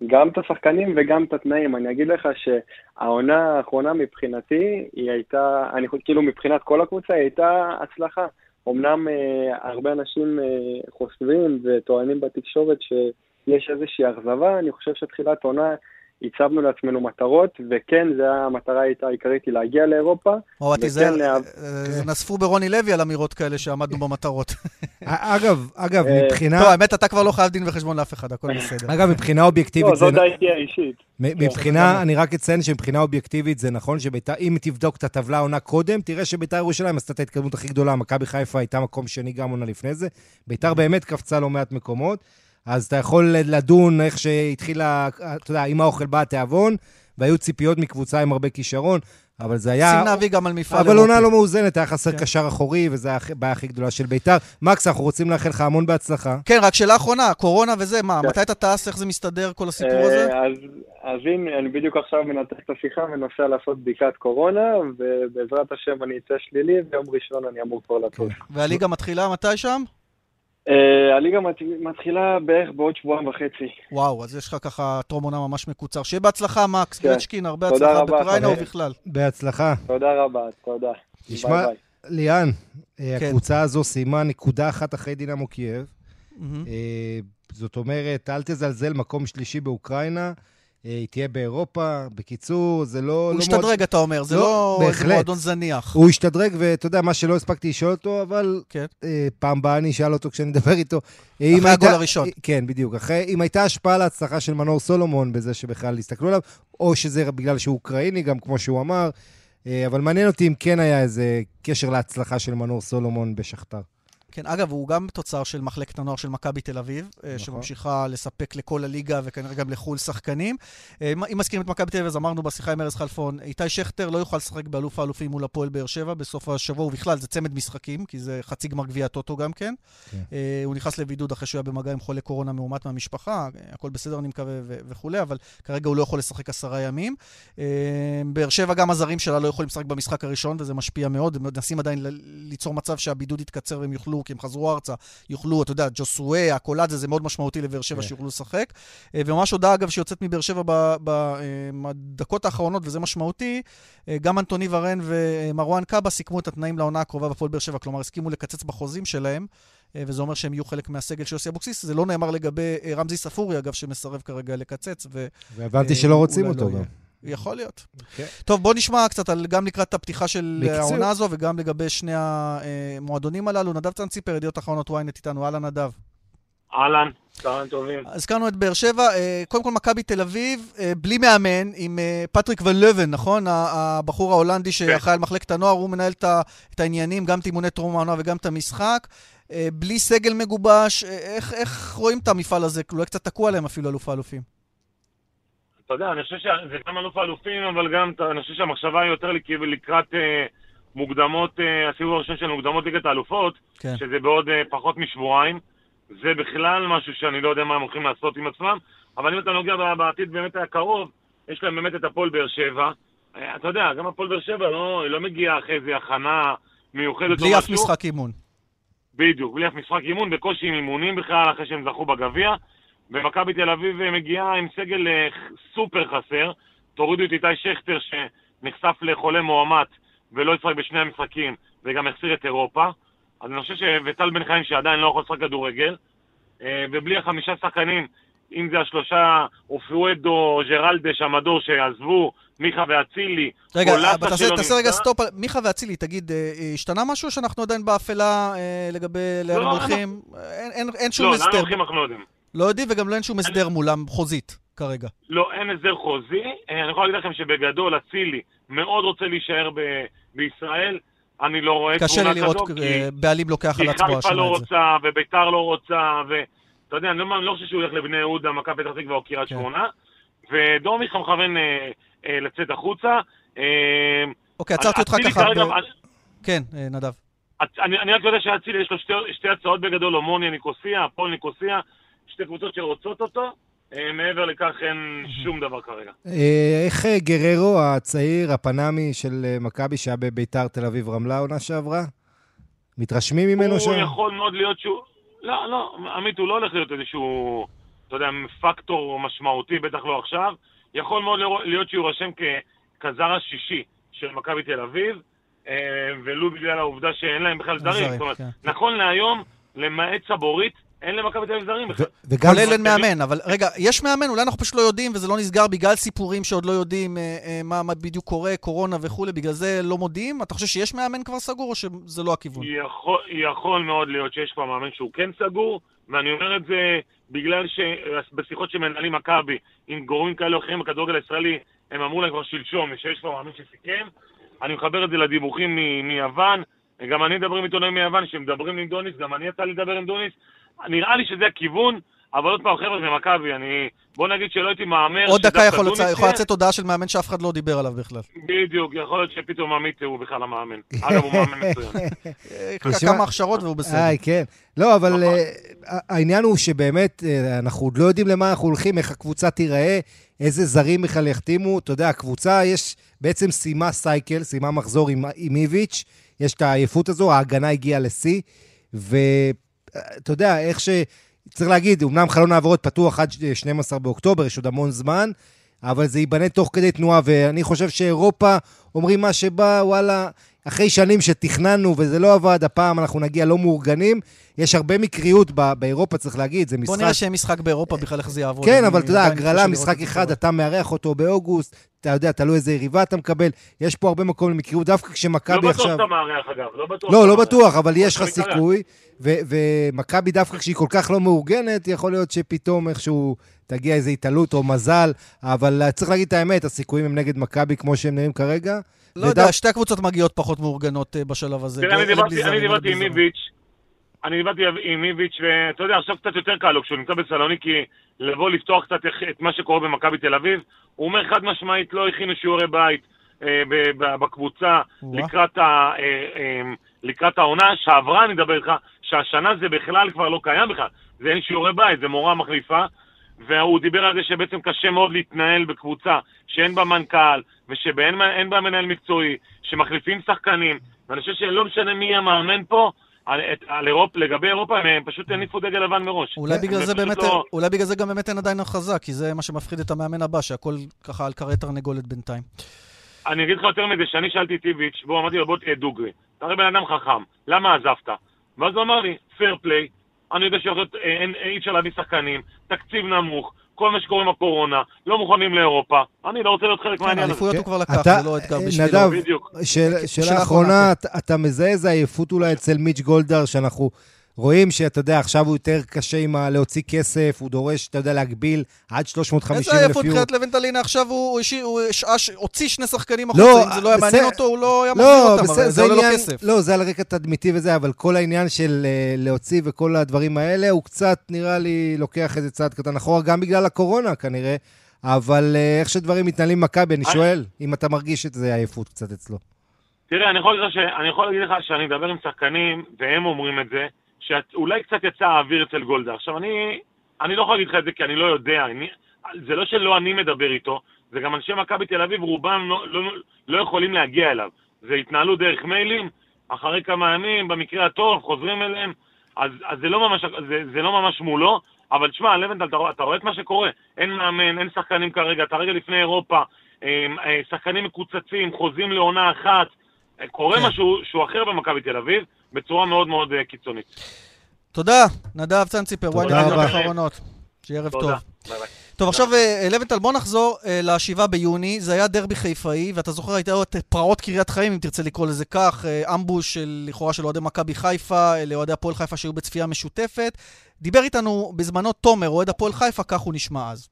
גם את השחקנים וגם את התנאים. אני אגיד לך שהעונה האחרונה מבחינתי, היא הייתה, אני כאילו מבחינת כל הקבוצה, היא הייתה הצלחה. אמנם אה, הרבה אנשים אה, חושבים וטוענים בתקשורת שיש איזושהי אכזבה, אני חושב שתחילת עונה הצבנו לעצמנו מטרות, וכן, זו המטרה הייתה העיקרית, היא להגיע לאירופה. או, תיזהר, לה... נספו ברוני לוי על אמירות כאלה שעמדנו במטרות. אגב, אגב, אה, מבחינה... טוב, האמת, אתה כבר לא חייב דין וחשבון לאף אחד, הכל בסדר. אגב, מבחינה אובייקטיבית... לא, זו דעתי האישית. מבחינה, אני רק אציין שמבחינה אובייקטיבית זה נכון שביתר, אם תבדוק את הטבלה העונה קודם, תראה שביתר ירושלים עשתה את ההתקדמות הכי גדולה, מכבי חיפה הייתה מקום שני גם עונה לפני זה. ביתר באמת קפצה לא מעט מקומות. אז אתה יכול לדון איך שהתחילה, אתה יודע, עם האוכל בא התיאבון, והיו ציפיות מקבוצה עם הרבה כישרון, אבל זה היה... שים להביא גם על מפעל אבל עונה לא מאוזנת, היה חסר כן. קשר אחורי, וזו הבעיה הכי גדולה של ביתר. מקס, אנחנו רוצים לאחל לך המון בהצלחה. כן, רק שאלה אחרונה, קורונה וזה, מה, כן. מתי אתה טס, איך זה מסתדר, כל הסיפור הזה? אה, אז, אז הנה, אני בדיוק עכשיו מנתח את השיחה ונוסע לעשות בדיקת קורונה, ובעזרת השם אני אצא שלילי, ויום ראשון אני אמור כבר לטוס. כן. והליגה מתחילה מתי שם? Uh, הליגה מתחילה בערך בעוד שבועיים וחצי. וואו, אז יש לך ככה טרום עונה ממש מקוצר. שיהיה בהצלחה, מקס, כן. גרצ'קין, הרבה הצלחה באוקראינה ובכלל. בהצלחה. תודה רבה, תודה. תשמע, ליאן, אה, כן. הקבוצה הזו סיימה נקודה אחת אחרי דינמו קייב. Mm-hmm. זאת אומרת, אל תזלזל, מקום שלישי באוקראינה. אה, היא תהיה באירופה. בקיצור, זה לא... הוא לא השתדרג, מאוד... אתה אומר, זה לא, לא איזה מועדון זניח. הוא השתדרג, ואתה יודע, מה שלא הספקתי לשאול אותו, אבל כן. אה, פעם באה אני אשאל אותו כשאני אדבר איתו. אחרי הגול הייתה... הראשון. כן, בדיוק. אחרי, אם הייתה השפעה להצלחה של מנור סולומון בזה שבכלל הסתכלו עליו, או שזה בגלל שהוא אוקראיני, גם כמו שהוא אמר, אה, אבל מעניין אותי אם כן היה איזה קשר להצלחה של מנור סולומון בשכתר. כן, אגב, הוא גם תוצר של מחלקת הנוער של מכבי תל אביב, אה, נכון. שממשיכה לספק לכל הליגה וכנראה גם לחו"ל שחקנים. אה, אם מזכירים את מכבי תל אביב, אז אמרנו בשיחה עם ארז חלפון, איתי שכטר לא יוכל לשחק באלוף האלופים מול הפועל באר שבע בסוף השבוע, ובכלל זה צמד משחקים, כי זה חצי גמר גביע הטוטו גם כן. כן. אה, הוא נכנס לבידוד אחרי שהוא היה במגע עם חולה קורונה מאומת מהמשפחה, הכל בסדר, אני מקווה, וכולי, אבל כרגע הוא לא יכול לשחק עשרה ימים. באר שבע, גם הזרים שלה לא יכולים לשחק במשחק הראשון, וזה משפיע מאוד. הם מנסים עדיין ליצור מצב שהבידוד יתקצר והם יוכלו, כי הם חזרו ארצה, יוכלו, אתה יודע, ג'וסואה, הקולאזה, זה מאוד משמעותי לבאר שבע. כן. שיוכלו לשחק. אה, וממש הודעה, אגב, שיוצאת מבאר שבע בדקות האחרונות, וזה משמעותי, אה, גם אנטוני ורן ומרואן קאבה סיכמו את התנאים לעונה הקרובה בפועל באר שבע, כלומר, הסכימו לקצץ בחוזים שלהם. אה, וזה אומר שהם יהיו חלק מהסגל של יוסי אבוקסיס. זה לא נאמר לגבי רמזי ספורי, אגב, שמסרב כרגע לקצץ. ו... והבנתי שלא רוצים אותו לא גם. יכול להיות. Okay. אוקיי. טוב, בוא נשמע קצת על, גם לקראת הפתיחה של בקצור. העונה הזו וגם לגבי שני המועדונים הללו. נדב צנציפר, ידיעות אחרונות ynet איתנו. אהלן, נדב. אהלן, צהריים טובים. הזכרנו את באר שבע. אה, קודם כל, מכבי תל אביב, אה, בלי מאמן, עם אה, פטריק ון נכון? הבחור ההולנדי שאחראי כן. על מחלקת הנוער, הוא מנהל את העניינים, גם את אימוני טרום העונה וגם את המשחק. בלי סגל מגובש, איך, איך רואים את המפעל הזה? אולי קצת תקוע להם אפילו אלוף האלופים. אתה יודע, אני חושב שזה גם אלוף האלופים, אבל גם, אני חושב שהמחשבה היא יותר לקראת אה, מוקדמות, אה, הסיבוב הראשון של מוקדמות ליגת האלופות, כן. שזה בעוד אה, פחות משבועיים. זה בכלל משהו שאני לא יודע מה הם הולכים לעשות עם עצמם, אבל אם אתה נוגע בעתיד באמת הקרוב, יש להם באמת את הפועל באר שבע. אה, אתה יודע, גם הפועל באר שבע לא, לא מגיע אחרי איזה הכנה מיוחדת בלי אף משחק אימון. בדיוק, בלי אף משחק אימון, בקושי עם אימונים בכלל, אחרי שהם זכו בגביע. ומכבי תל אביב מגיעה עם סגל אה, סופר חסר. תורידו את איתי שכטר שנחשף לחולה מאומת ולא ישחק בשני המשחקים וגם החסיר את אירופה. אז אני חושב שווטל בן חיים שעדיין לא יכול לשחק כדורגל. אה, ובלי החמישה שחקנים, אם זה השלושה, אופואדו, ג'רלדש, אמדור שעזבו, מיכה ואצילי, רגע, אבל תעשה רגע סטופ, מיכה ואצילי, תגיד, אה, השתנה משהו שאנחנו עדיין באפלה לגבי לאן הם הולכים? אין שום הסדר. לא, לאן הולכים אנחנו לא יודעים. לא יודעים וגם לא אין שום הסדר מולם חוזית כרגע. לא, אין הסדר חוזי. אה, אני יכול להגיד לכם שבגדול אצילי מאוד רוצה להישאר ב- בישראל. אני לא רואה קשה לי לראות אה, בעלים לוקח על עצמו השנה את זה. כי חיפה לא רוצה, וביתר לא רוצה, ואתה יודע, אני לא, לא חושב שהוא הולך לבני יהודה, מכבי פתח תקווה או קריית כן. שמונה, ודורמיך מכוון אה, אה, לצאת החוצה. אה, אוקיי, עצרתי אותך ככה. כן, אה, נדב. אני, אני רק יודע שאצילי יש לו שתי, שתי הצעות בגדול, הומוניה ניקוסיה, הפועל ניקוסיה, שתי קבוצות שרוצות אותו. אה, מעבר לכך אין שום דבר כרגע. אה, איך גררו הצעיר, הפנאמי של מכבי, שהיה בביתר תל אביב רמלה עונה שעברה? מתרשמים ממנו שם? הוא יכול מאוד להיות שהוא... לא, לא, עמית, הוא לא הולך להיות איזשהו, אתה יודע, פקטור משמעותי, בטח לא עכשיו. יכול מאוד להיות שהוא יירשם כזר השישי של מכבי תל אביב. אה, ולו בגלל העובדה שאין להם בכלל זרים. זאת אומרת, כן. נכון להיום, למעט סבורית, אין למכבי תל אביב זרים בכלל. כולל אין מאמן, אבל רגע, יש מאמן, אולי אנחנו פשוט לא יודעים, וזה לא נסגר בגלל סיפורים שעוד לא יודעים אה, אה, מה, מה בדיוק קורה, קורונה וכולי, בגלל זה לא מודיעים? אתה חושב שיש מאמן כבר סגור, או שזה לא הכיוון? יכול, מאוד להיות שיש כבר מאמן שהוא כן סגור, ואני אומר את זה בגלל שבשיחות שמנהלים מכבי עם גורמים כאלה או אחרים בכדורגל הישראלי, הם אמרו להם כבר שלשום שיש כבר מאמן שסיכם. אני מחבר את זה לדיווחים מיוון, גם אני מדבר עם עיתונאים מיוון שמדברים עם דוניס, גם אני יצא לדבר עם דוניס. נראה לי שזה הכיוון, אבל עוד פעם, חבר'ה, זה מכבי, אני... בוא נגיד שלא הייתי מהמר עוד דקה יכול, לצ... יכול לצאת הודעה של מאמן שאף אחד לא דיבר עליו בכלל. בדיוק, יכול להיות שפתאום עמית הוא בכלל המאמן. אגב, הוא מאמן מצוין. כמה הכשרות והוא בסדר. איי, כן. לא, אבל נכון. אה, העניין הוא שבאמת, אה, אנחנו עוד לא יודעים למה אנחנו הולכים, איך הקבוצה תיראה, איזה זרים בכלל יחתימו. אתה יודע, הקבוצה, יש בעצם סיימה סייקל, סיימה מחזור עם, עם איביץ', יש את העייפות הזו, ההגנה הגיעה לשיא, ואתה יודע, איך ש... צריך להגיד, אמנם חלון העברות פתוח עד 12 באוקטובר, יש עוד המון זמן, אבל זה ייבנה תוך כדי תנועה, ואני חושב שאירופה אומרים מה שבא, וואלה, אחרי שנים שתכננו וזה לא עבד, הפעם אנחנו נגיע לא מאורגנים. יש הרבה מקריות באירופה, צריך להגיד, זה משחק... בוא נראה שיהיה משחק באירופה בכלל, איך זה יעבוד. כן, אבל אתה יודע, הגרלה, משחק אחד, אתה מארח אותו באוגוסט, אתה יודע, תלוי איזה יריבה אתה מקבל. יש פה הרבה מקום למקריות, דווקא כשמכבי עכשיו... לא בטוח שאתה מארח, אגב, לא בטוח. לא, לא בטוח, אבל יש לך סיכוי. ומכבי דווקא כשהיא כל כך לא מאורגנת, יכול להיות שפתאום איכשהו תגיע איזו התעלות או מזל, אבל צריך להגיד את האמת, הסיכויים הם נגד מכבי כמו שהם נראים כרגע. לא יודע, שתי הקבוצות מגיעות פחות מאורגנות אה, בשלב הזה. תראה, אני דיברתי עם איביץ', אני דיברתי עם איביץ', ואתה יודע, עכשיו קצת יותר קל לו, כשהוא נמצא בסלוניקי, לבוא לפתוח קצת את מה שקורה במכבי תל אביב. הוא אומר חד משמעית, לא הכינו שיעורי בית אה, בקבוצה אה, לקראת העונה שעברה, אני אדבר איתך, שהשנה זה בכלל כבר לא קיים בכלל. זה אין שיעורי בית, זה מורה מחליפה. והוא דיבר על זה שבעצם קשה מאוד להתנהל בקבוצה שאין בה מנכ"ל ושאין בה מנהל מקצועי, שמחליפים שחקנים, ואני חושב שלא משנה מי המאמן פה, על, על אירופ, לגבי אירופה הם פשוט הניפו דגל לבן מראש. אולי בגלל, זה באמת, לא... אולי בגלל זה גם באמת אין עדיין הכרזה, כי זה מה שמפחיד את המאמן הבא, שהכל ככה על כרי תרנגולת בינתיים. אני אגיד לך יותר מזה, שאני שאלתי את איביץ', בוא אמרתי לו בוא תהיה דוגרי. אתה הרי בן אדם חכם, למה עזבת? ואז הוא אמר לי, פייר פליי, אני יודע שאי אפשר להביא שחקנים, תקציב נמוך, כל מה שקורה עם הקורונה, לא מוכנים לאירופה. אני לא רוצה להיות חלק כן, מהעניין הזה. אליפויות הוא כבר לקח, זה לא אתגר בשבילו. נדב, שאלה אחרונה, אתה מזהה איזה עייפות אולי אצל מיץ' גולדהר, שאנחנו... רואים שאתה יודע, עכשיו הוא יותר קשה עם ה... להוציא כסף, הוא דורש, אתה יודע, להגביל עד 350 אלף יורו. איזה עייפות מבחינת לבנטלינה עכשיו הוא, הוא, הוציא שני שחקנים החוצה, לא, אם זה לא היה מעניין אותו, הוא לא היה לא, אותם, אבל זה עולה לו כסף. לא, זה על רקע תדמיתי וזה, אבל כל העניין של אה, להוציא וכל הדברים האלה, הוא קצת, נראה לי, לוקח איזה צעד קטן אחורה, גם בגלל הקורונה כנראה, אבל אה, איך שדברים מתנהלים במכבי, אני שואל, אם אתה מרגיש את זה עייפות קצת אצלו. תראה, אני יכול להגיד לך שאני מדבר עם שחקנים, והם אומרים את זה, שאולי קצת יצא האוויר אצל גולדה. עכשיו, אני, אני לא יכול להגיד לך את זה כי אני לא יודע. אני, זה לא שלא אני מדבר איתו, זה גם אנשי מכבי תל אביב, רובם לא, לא, לא יכולים להגיע אליו. זה התנהלות דרך מיילים, אחרי כמה ימים, במקרה הטוב, חוזרים אליהם, אז, אז זה, לא ממש, זה, זה לא ממש מולו, אבל תשמע, לבנטל, אתה, אתה רואה את מה שקורה. אין מאמן, אין שחקנים כרגע, אתה רגע לפני אירופה, אה, אה, שחקנים מקוצצים, חוזים לעונה אחת, קורה כן. משהו שהוא אחר במכבי תל אביב, בצורה מאוד מאוד uh, קיצונית. תודה, נדב צנציפר, וואי נדב האחרונות. שיהיה ערב טוב. טוב, עכשיו, אה, לבנטל, בוא נחזור uh, לשבעה ביוני. זה היה דרבי חיפאי, ואתה זוכר, הייתה עוד פרעות קריית חיים, אם תרצה לקרוא לזה כך, אמבוש של, לכאורה של אוהדי מכבי חיפה, לאוהדי הפועל חיפה שהיו בצפייה משותפת. דיבר איתנו בזמנו תומר, אוהד הפועל חיפה, כך הוא נשמע אז.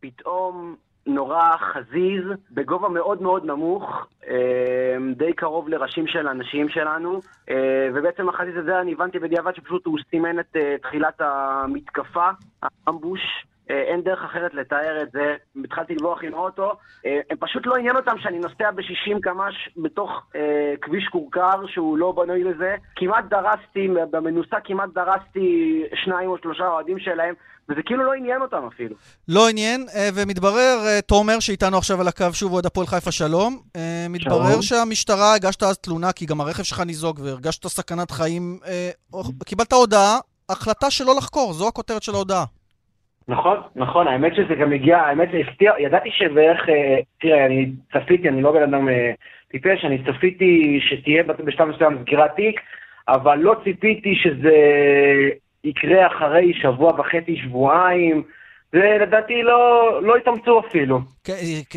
פתאום נורא חזיז, בגובה מאוד מאוד נמוך, אה, די קרוב לראשים של אנשים שלנו, אה, ובעצם החזיז הזה אני הבנתי בדיעבד שפשוט הוא סימן את אה, תחילת המתקפה, האמבוש. אין דרך אחרת לתאר את זה. התחלתי לברוח עם האוטו, הם פשוט לא עניין אותם שאני נוסע ב-60 קמ"ש בתוך אה, כביש כורכר שהוא לא בנוי לזה. כמעט דרסתי, במנוסה כמעט דרסתי שניים או שלושה אוהדים שלהם, וזה כאילו לא עניין אותם אפילו. לא עניין, אה, ומתברר, אה, תומר, שאיתנו עכשיו על הקו שוב אוהד הפועל חיפה, שלום. אה, מתברר שלום. שהמשטרה, הגשת אז תלונה, כי גם הרכב שלך ניזוק והרגשת סכנת חיים. קיבלת הודעה, החלטה שלא לחקור, זו הכותרת של ההודעה. נכון, נכון, האמת שזה גם הגיע, האמת זה הפתיע, ידעתי שבערך, תראה, אני צפיתי, אני לא בן אדם טיפש, אני צפיתי שתהיה בשלב מסוים סגירת תיק, אבל לא ציפיתי שזה יקרה אחרי שבוע וחצי, שבועיים, ולדעתי לא, לא התאמצו אפילו.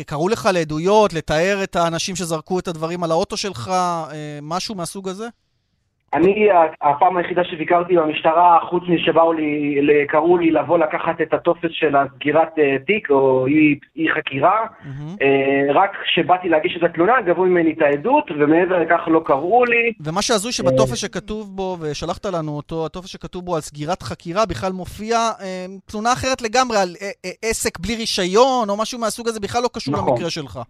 קראו לך לעדויות, לתאר את האנשים שזרקו את הדברים על האוטו שלך, אה, משהו מהסוג הזה? אני, הפעם היחידה שביקרתי במשטרה, חוץ משבאו לי, קראו לי לבוא לקחת את הטופס של הסגירת אה, תיק, או אי, אי חקירה, mm-hmm. רק כשבאתי להגיש את התלונה, גבו ממני את העדות, ומעבר לכך לא קראו לי. ומה שהזוי שבטופס שכתוב בו, ושלחת לנו אותו, הטופס שכתוב בו על סגירת חקירה, בכלל מופיע אה, תלונה אחרת לגמרי, על אה, אה, עסק בלי רישיון, או משהו מהסוג הזה, בכלל לא קשור נכון. למקרה שלך.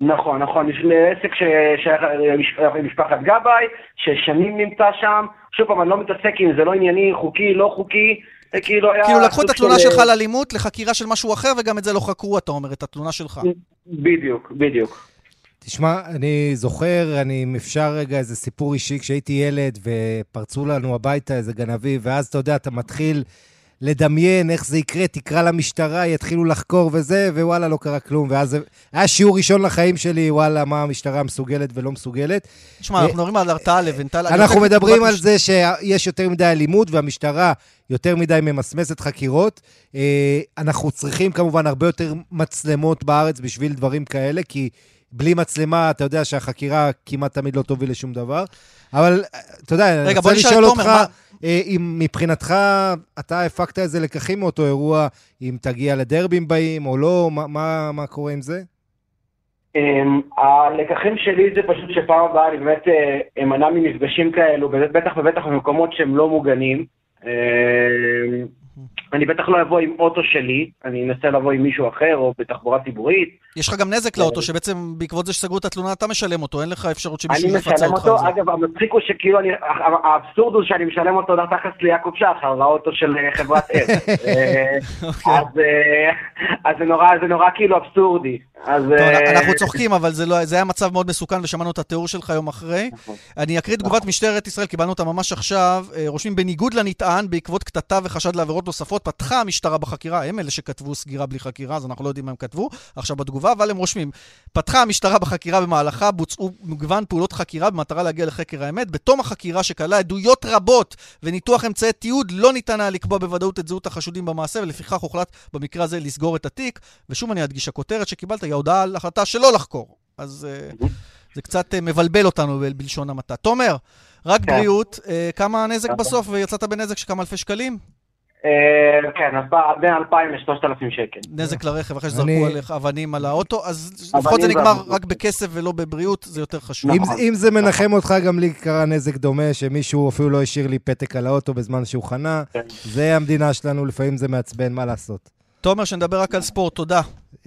נכון, נכון, יש לי עסק ששייך למשפחת גבאי, ששנים נמצא שם. שוב פעם, אני לא מתעסק עם זה לא ענייני, חוקי, לא חוקי. כאילו היה... כאילו לקחו את התלונה של... שלך לאלימות לחקירה של משהו אחר, וגם את זה לא חקרו, אתה אומר, את התלונה שלך. בדיוק, בדיוק. תשמע, אני זוכר, אני, אם אפשר רגע איזה סיפור אישי, כשהייתי ילד ופרצו לנו הביתה איזה גנבים, ואז אתה יודע, אתה מתחיל לדמיין איך זה יקרה, תקרא למשטרה, יתחילו לחקור וזה, ווואלה, לא קרה כלום. ואז זה היה שיעור ראשון לחיים שלי, וואלה, מה המשטרה מסוגלת ולא מסוגלת. תשמע, אנחנו מדברים על הרתעה לבנטל. אנחנו מדברים על זה שיש יותר מדי אלימות, והמשטרה יותר מדי ממסמסת חקירות. אה, אנחנו צריכים כמובן הרבה יותר מצלמות בארץ בשביל דברים כאלה, כי... בלי מצלמה, אתה יודע שהחקירה כמעט תמיד לא תוביל לשום דבר. אבל, אתה יודע, אני רוצה לשאול אותך, מה... אה, אם מבחינתך אתה הפקת איזה לקחים מאותו אירוע, אם תגיע לדרבים באים או לא, מה, מה, מה קורה עם זה? Um, הלקחים שלי זה פשוט שפעם הבאה אני באמת uh, אמנע ממפגשים כאלו, בטח ובטח במקומות שהם לא מוגנים. אני בטח לא אבוא עם אוטו שלי, אני אנסה לבוא עם מישהו אחר או בתחבורה ציבורית. יש לך גם נזק לאוטו, שבעצם בעקבות זה שסגרו את התלונה אתה משלם אותו, אין לך אפשרות שמישהו יפצה אותך על זה. אני משלם אותו, אגב, המצחיק הוא שכאילו, האבסורד הוא שאני משלם אותו תחת ליעקב שחר, לאוטו של אה, חברת אס. אה, אוקיי. אה, אז זה נורא כאילו אבסורדי. אנחנו צוחקים, אבל זה, לא, זה היה מצב מאוד מסוכן, ושמענו את התיאור שלך יום אחרי. נכון. אני אקריא תגובת נכון. משטרת ישראל, קיבלנו אותה ממש עכשיו. רושמים, בניגוד לנטען, בעקבות קטטה וחשד לעבירות נוספות, פתחה המשטרה בחקירה, הם אלה שכתבו סגירה בלי חקירה, אז אנחנו לא יודעים מה הם כתבו. עכשיו בתגובה, אבל הם רושמים, פתחה המשטרה בחקירה במהלכה, בוצעו מגוון פעולות חקירה במטרה להגיע לחקר האמת. בתום החקירה שכללה עדויות רבות וניתוח אמצעי תיעוד, לא ניתן היה לקבוע בוודאות את זהות החשודים במעשה, ולפיכך הוחלט במקרה הזה לסגור את התיק. ושוב אני אדגיש, הכותרת שקיבלת היא ההודעה על החלטה שלא לחקור. אז uh, זה קצת uh, מבלבל אותנו בלשון המעטה. תומר, רק כן. בריאות, uh, כמה נזק בסוף, ויצאת בנזק של כמה אלפי שקלים? אה, כן, בין 2,000 ל-3,000 שקל. נזק לרכב אחרי שזרקו עליך אבנים על האוטו, אז לפחות זה נגמר רק בכסף ולא בבריאות, זה יותר חשוב. אם זה מנחם אותך, גם לי קרה נזק דומה, שמישהו אפילו לא השאיר לי פתק על האוטו בזמן שהוא חנה. כן. זה המדינה שלנו, לפעמים זה מעצבן, מה לעשות. תומר, שנדבר רק על ספורט, תודה.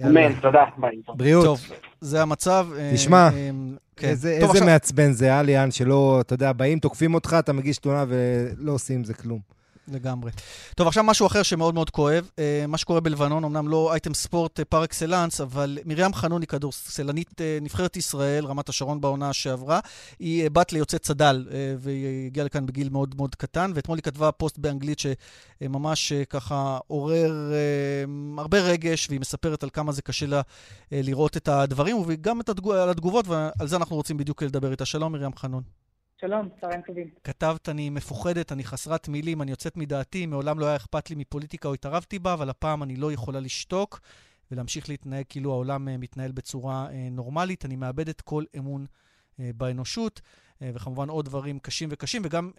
אמן, תודה. בריאות. טוב, זה המצב. אה, תשמע, אה, כן. איזה מעצבן זה, אה, ליאן, שלא, אתה יודע, באים, תוקפים אותך, אתה מגיש תלונה ולא עושים עם זה כלום. לגמרי. טוב, עכשיו משהו אחר שמאוד מאוד כואב. Uh, מה שקורה בלבנון, אמנם לא אייטם ספורט פר אקסלנס, אבל מרים חנוני, כדורסלנית uh, נבחרת ישראל, רמת השרון בעונה שעברה, היא uh, בת ליוצא צד"ל, והיא הגיעה לכאן בגיל מאוד מאוד קטן, ואתמול היא כתבה פוסט באנגלית שממש ככה עורר הרבה רגש, והיא מספרת על כמה זה קשה לה לראות את הדברים, וגם התגוב, על התגובות, ועל זה אנחנו רוצים בדיוק לדבר איתה. שלום, מרים חנון. שלום, צהריים טובים. כתבת, אני מפוחדת, אני חסרת מילים, אני יוצאת מדעתי, מעולם לא היה אכפת לי מפוליטיקה או התערבתי בה, אבל הפעם אני לא יכולה לשתוק ולהמשיך להתנהג כאילו העולם אה, מתנהל בצורה אה, נורמלית. אני מאבדת כל אמון אה, באנושות. וכמובן עוד דברים קשים וקשים, וגם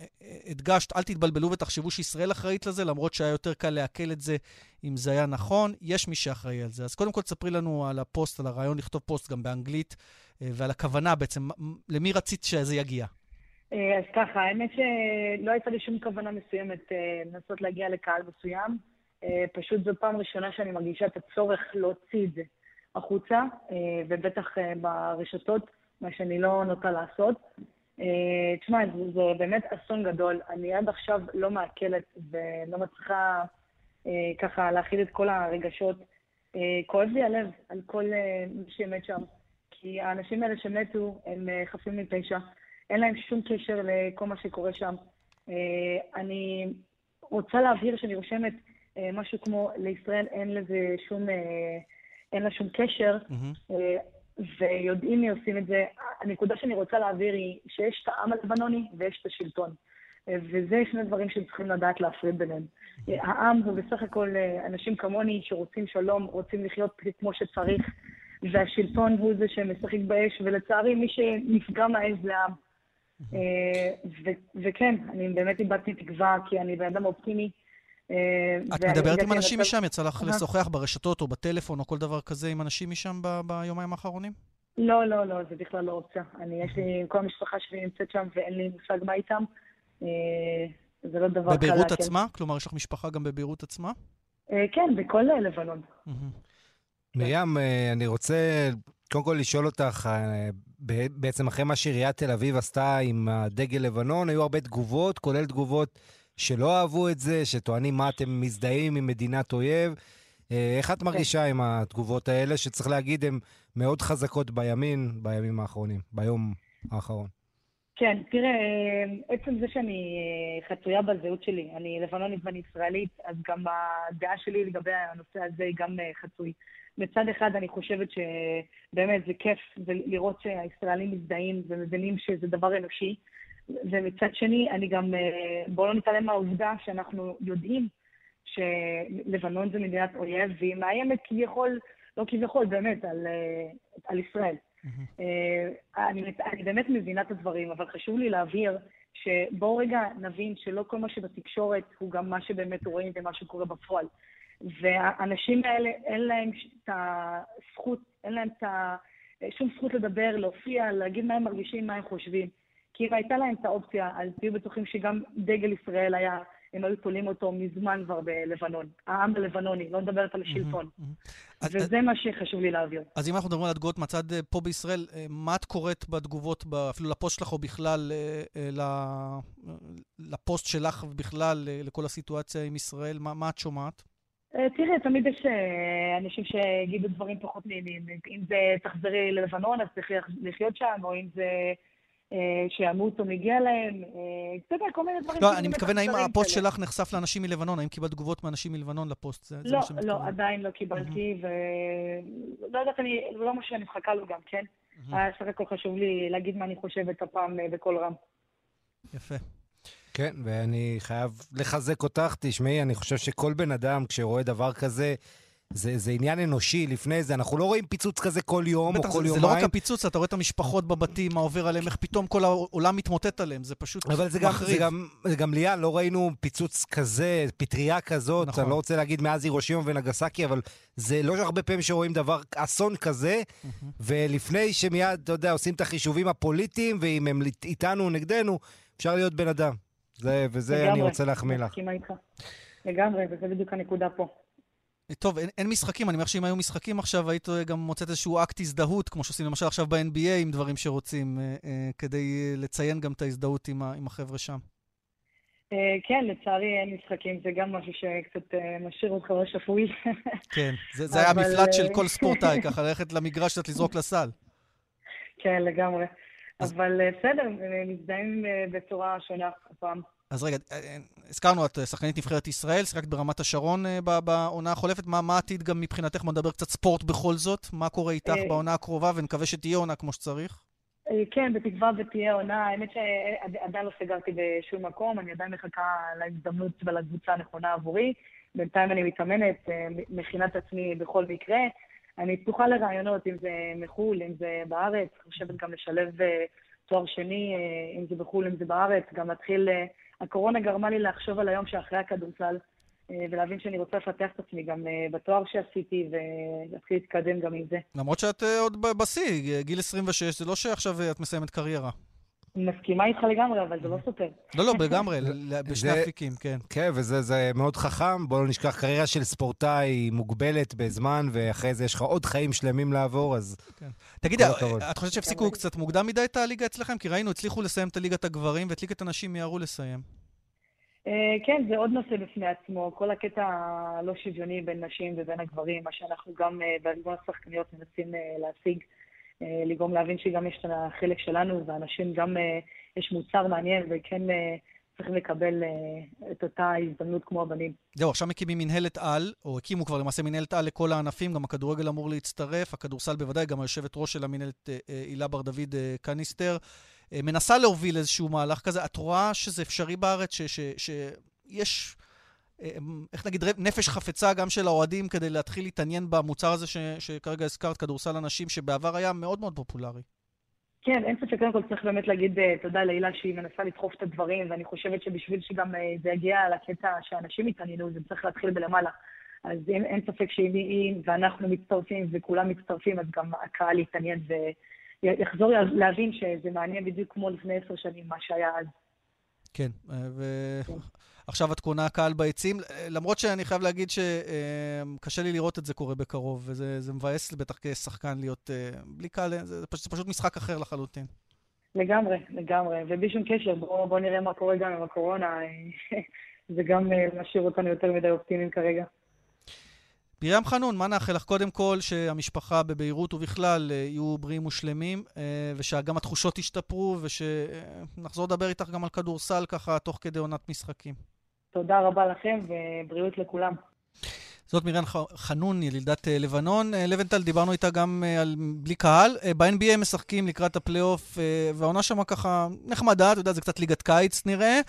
הדגשת, אל תתבלבלו ותחשבו שישראל אחראית לזה, למרות שהיה יותר קל לעכל את זה אם זה היה נכון, יש מי שאחראי על זה. אז קודם כל תספרי לנו על הפוסט, על הרעיון לכתוב פוסט גם באנגלית, ועל הכוונה בעצם, למי רצית שזה יגיע? אז ככה, האמת שלא הייתה לי שום כוונה מסוימת לנסות להגיע לקהל מסוים. פשוט זו פעם ראשונה שאני מרגישה את הצורך להוציא את זה החוצה, ובטח ברשתות, מה שאני לא נוטה לעשות. תשמע, זה, זה באמת אסון גדול. אני עד עכשיו לא מעכלת ולא מצליחה ככה להכיל את כל הרגשות. כואב לי הלב על כל מי שמת שם, כי האנשים האלה שמתו הם חפים מפשע. אין להם שום קשר לכל מה שקורה שם. אני רוצה להבהיר שאני רושמת משהו כמו, לישראל אין לזה שום, אין לה שום קשר, mm-hmm. ויודעים מי עושים את זה. הנקודה שאני רוצה להעביר היא שיש את העם הלבנוני ויש את השלטון. וזה שני דברים שצריכים לדעת להפריד ביניהם. העם הוא בסך הכל אנשים כמוני שרוצים שלום, רוצים לחיות כמו שצריך, והשלטון הוא זה שמשחק באש, ולצערי מי שנפגע מהאש זה העם. וכן, אני באמת איבדתי תקווה, כי אני בן אדם אופטימי. את מדברת עם אנשים משם? יצא לך לשוחח ברשתות או בטלפון או כל דבר כזה עם אנשים משם ביומיים האחרונים? לא, לא, לא, זה בכלל לא אופציה. אני, יש לי, כל המשפחה שלי נמצאת שם ואין לי מושג מה איתם. זה לא דבר קל. בביירות עצמה? כלומר, יש לך משפחה גם בביירות עצמה? כן, בכל לבנון. מרים, אני רוצה קודם כל לשאול אותך, בעצם אחרי מה שעיריית תל אביב עשתה עם הדגל לבנון, היו הרבה תגובות, כולל תגובות שלא אהבו את זה, שטוענים מה אתם מזדהים עם מדינת אויב. איך את מרגישה עם התגובות האלה, שצריך להגיד, הן מאוד חזקות בימין, בימים האחרונים, ביום האחרון? כן, תראה, עצם זה שאני חצויה בזהות שלי, אני לבנונית ואני ישראלית, אז גם הדעה שלי לגבי הנושא הזה היא גם חצוי. מצד אחד אני חושבת שבאמת זה כיף לראות שהישראלים מזדהים ומבינים שזה דבר אנושי, ומצד שני, אני גם, בואו לא נתעלם מהעובדה שאנחנו יודעים שלבנון זה מדינת אויב, והיא מאיימת כביכול, לא כביכול, באמת, על, על ישראל. Mm-hmm. אני, אני באמת מבינה את הדברים, אבל חשוב לי להבהיר שבואו רגע נבין שלא כל מה שבתקשורת הוא גם מה שבאמת רואים ומה שקורה בפועל. והאנשים האלה, אין להם את הזכות, אין להם את ה... שום זכות לדבר, להופיע, להגיד מה הם מרגישים, מה הם חושבים. כי אם הייתה להם את האופציה, אז תהיו בטוחים שגם דגל ישראל היה, הם היו תולים אותו מזמן כבר בלבנון. העם הלבנוני, לא מדברת על השלטון. וזה מה שחשוב לי להעביר. אז אם אנחנו מדברים על התגובות מהצד פה בישראל, מה את קוראת בתגובות, אפילו לפוסט שלך או בכלל, לפוסט שלך בכלל, לכל הסיטואציה עם ישראל? מה את שומעת? תראה, תמיד יש אנשים שיגידו דברים פחות נעימים. אם זה תחזרי ללבנון, אז צריך לחיות שם, או אם זה שימות או מגיע להם. אתה יודע, כל מיני דברים... לא, אני מתכוון, האם הפוסט שלך נחשף לאנשים מלבנון? האם קיבלת תגובות מאנשים מלבנון לפוסט? לא, לא, עדיין לא קיבלתי, ולא יודעת, אני, לא מה שאני מחכה לו גם, כן? היה סך הכל חשוב לי להגיד מה אני חושבת הפעם בקול רם. יפה. כן, ואני חייב לחזק אותך. תשמעי, אני חושב שכל בן אדם, כשרואה דבר כזה, זה, זה עניין אנושי לפני זה. אנחנו לא רואים פיצוץ כזה כל יום או כל יומיים. זה לא רק הפיצוץ, אתה רואה את המשפחות בבתים, מה עובר עליהם, איך פתאום כל העולם מתמוטט עליהם, זה פשוט אבל זה. אבל זה גם, זה גם ליאן, לא ראינו פיצוץ כזה, פטריה כזאת, נכון. אני לא רוצה להגיד מאז הירושימה ונגסקי, אבל זה לא הרבה פעמים שרואים דבר, אסון כזה, mm-hmm. ולפני שמיד, אתה יודע, עושים את החישובים הפוליטיים, ואם הם איתנו או נגדנו, אפשר להיות בן אדם. זה, וזה לגמרי, אני רוצה להחמיא לך. לגמרי, וזה בדיוק הנקודה פה. טוב, אין, אין משחקים, אני אומר שאם היו משחקים עכשיו, היית גם מוצאת איזשהו אקט הזדהות, כמו שעושים למשל עכשיו ב-NBA עם דברים שרוצים, אה, אה, כדי לציין גם את ההזדהות עם, עם החבר'ה שם. אה, כן, לצערי אין משחקים, זה גם משהו שקצת אה, משאיר אותך לא שפוי. כן, זה, זה היה מפלט של כל ספורטאי, ככה ללכת למגרש קצת לזרוק לסל. כן, לגמרי. אבל בסדר, מזדהים בצורה שונה הפעם. אז רגע, הזכרנו, את שחקנית נבחרת ישראל, שיחקת ברמת השרון בעונה החולפת. מה, מה עתיד גם מבחינתך? בוא נדבר קצת ספורט בכל זאת. מה קורה איתך בעונה הקרובה, ונקווה שתהיה עונה כמו שצריך? כן, בתקווה ותהיה עונה. האמת שעדיין לא סגרתי בשום מקום, אני עדיין מחכה להזדמנות ולקבוצה הנכונה עבורי. בינתיים אני מתאמנת, מכינה את עצמי בכל מקרה. אני פתוחה לרעיונות, אם זה מחו"ל, אם זה בארץ. חושבת גם לשלב תואר שני, אה, אם זה בחו"ל, אם זה בארץ, גם להתחיל... אה, הקורונה גרמה לי לחשוב על היום שאחרי הכדורסל, אה, ולהבין שאני רוצה לפתח את עצמי גם אה, בתואר שעשיתי, ולהתחיל להתקדם גם עם זה. למרות שאת אה, עוד בשיא, גיל 26, זה לא שעכשיו את מסיימת קריירה. מסכימה איתך לגמרי, אבל זה לא סותר. לא, לא, לגמרי, בשני אפיקים, כן. כן, וזה זה מאוד חכם. בוא לא נשכח, קריירה של ספורטאי היא מוגבלת בזמן, ואחרי זה יש לך עוד חיים שלמים לעבור, אז תגידי, כל הכבוד. את חושבת שהפסיקו קצת מוקדם מדי את הליגה אצלכם? כי ראינו, הצליחו לסיים את הליגת הגברים, ואת ליגת הנשים מיהרו לסיים. אה, כן, זה עוד נושא בפני עצמו, כל הקטע הלא שוויוני בין נשים ובין הגברים, מה שאנחנו גם אה, בארגון השחקניות מנסים אה, להשיג, לגרום להבין שגם יש את החלק שלנו, ואנשים גם, אה, יש מוצר מעניין, וכן אה, צריכים לקבל אה, את אותה הזדמנות כמו הבנים. זהו, עכשיו מקימים מנהלת על, או הקימו כבר למעשה מנהלת על לכל הענפים, גם הכדורגל אמור להצטרף, הכדורסל בוודאי, גם היושבת ראש של המנהלת אה, אה, הילה בר דוד אה, קניסטר, אה, מנסה להוביל איזשהו מהלך כזה. את רואה שזה אפשרי בארץ, שיש, אה, איך נגיד, נפש חפצה גם של האוהדים כדי להתחיל להתעניין במוצר הזה ש- שכרגע הזכרת, כדורסל הנשים, שבעבר היה מאוד מאוד פופולרי. כן, אין ספק, קודם כל צריך באמת להגיד אה, תודה להילה שהיא מנסה לדחוף את הדברים, ואני חושבת שבשביל שגם אה, זה יגיע לקטע שאנשים יתעניינו, זה צריך להתחיל בלמעלה. אז אין, אין ספק שאם היא ואנחנו מצטרפים וכולם מצטרפים, אז גם הקהל יתעניין ויחזור להבין שזה מעניין בדיוק כמו לפני עשר שנים, מה שהיה אז. כן, אה, ועכשיו את קונה קהל ביציעים, למרות שאני חייב להגיד שקשה לי לראות את זה קורה בקרוב, וזה זה מבאס בטח כשחקן להיות אה, בלי קהל, זה פשוט, זה פשוט משחק אחר לחלוטין. לגמרי, לגמרי, ובלי שום קשר, בואו בוא נראה מה קורה גם עם הקורונה, זה גם אה, משאיר אותנו יותר מדי אופטימיים כרגע. מרים חנון, מה נאחל לך? קודם כל, שהמשפחה בביירות ובכלל אה, יהיו בריאים ושלמים, אה, ושגם התחושות ישתפרו, ושנחזור לדבר איתך גם על כדורסל ככה, תוך כדי עונת משחקים. תודה רבה לכם, ובריאות לכולם. זאת ח- חנון, ילידת אה, לבנון. אה, לבנטל, דיברנו איתה גם אה, על בלי קהל. ב-NBA משחקים לקראת הפלייאוף, והעונה שם ככה נחמדה, אתה יודע, זה קצת ליגת קיץ נראה.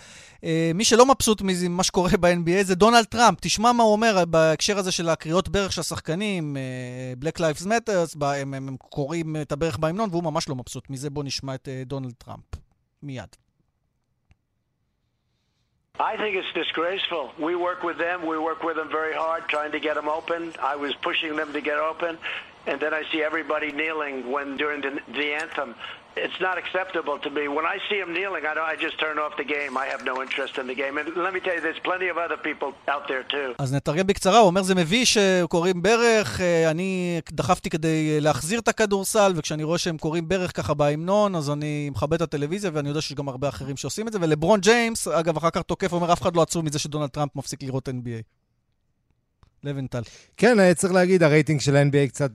אה, מי שלא מבסוט ממה שקורה ב-NBA זה דונלד טראמפ. תשמע מה הוא אומר בהקשר הזה של הקריאות ברך של השחקנים, Black Lives Matters, ב- הם, הם, קוראים את הברך בהמנון, והוא ממש לא מבסוט מזה. בואו נשמע את דונלד טראמפ. מיד. I think it's disgraceful. We work with them. We work with them very hard, trying to get them open. I was pushing them to get open, and then I see everybody kneeling when during the, the anthem. It's not acceptable to me. When I see them kneeling, I, don't, I just turn off the game. I have no interest in the game. And let me tell you, there's plenty of other people out there too. אז נתרגם בקצרה, הוא אומר זה מביש שקוראים ברך, אה, אני דחפתי כדי להחזיר את הכדורסל, וכשאני רואה שהם קוראים ברך ככה בהמנון, אז אני מכבד את הטלוויזיה, ואני יודע שיש גם הרבה אחרים שעושים את זה, ולברון ג'יימס, אגב, אחר כך תוקף, אומר, אף אחד לא עצוב מזה שדונלד טראמפ מפסיק לראות NBA. לבנטל. כן, אה, צריך להגיד, הרייטינג של ה-NBA קצת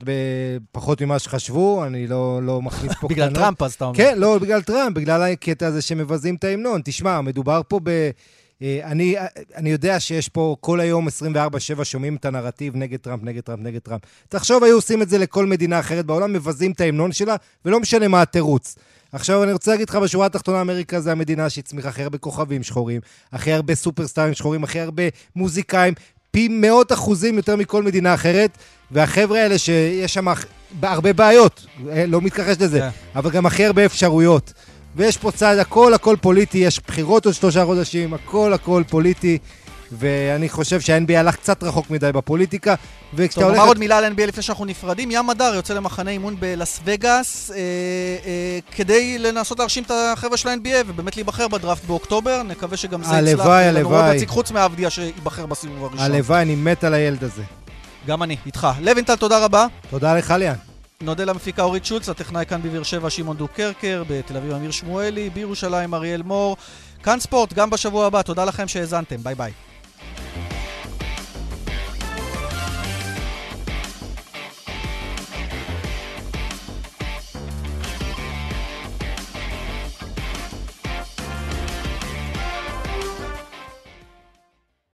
פחות ממה שחשבו, אני לא, לא מכניס פה בגלל קטנות. טראמפ, אז אתה אומר. כן, לא בגלל טראמפ, בגלל הקטע הזה שמבזים את ההמנון. תשמע, מדובר פה ב... אה, אני, אני יודע שיש פה כל היום 24-7 שומעים את הנרטיב נגד טראמפ, נגד טראמפ, נגד טראמפ. תחשוב, היו עושים את זה לכל מדינה אחרת בעולם, מבזים את ההמנון שלה, ולא משנה מה התירוץ. עכשיו, אני רוצה להגיד לך, בשורה התחתונה, אמריקה זה המדינה שהצמיחה הכי הרבה כוכבים שחורים, הכי הרבה סופרסטארים שחורים, הכי הרבה מוזיקאים, פי מאות אחוזים יותר מכל מדינה אחרת, והחבר'ה האלה שיש שם הרבה בעיות, אה, לא מתכחש לזה, כן. אבל גם הכי הרבה אפשרויות. ויש פה צד, הכל הכל פוליטי, יש בחירות עוד שלושה חודשים, הכל הכל פוליטי, ואני חושב שה-NBA הלך קצת רחוק מדי בפוליטיקה, וכשאתה טוב, הולך... נאמר עוד מילה על NBA לפני שאנחנו נפרדים. ים הדר יוצא למחנה אימון בלאס וגאס, אה, אה, כדי לנסות להרשים את החבר'ה של ה-NBA ובאמת להיבחר בדראפט באוקטובר. נקווה שגם זה יצלח. הלוואי, הלוואי. חוץ מעבדיה שייבחר בסיבוב הראשון. הלוואי, אני מת על הילד הזה. גם אני, איתך. לוינטל, תודה רבה. תודה לך, ליאן. נודה למפיקה אורית שולץ, לטכנאי כאן בבאר שבע שמעון דוקרקר, בתל אביב אמיר שמואלי, בירושלים אריאל מור. כאן ספורט, גם בשבוע הבא. תודה לכם שהאזנתם, ביי ביי.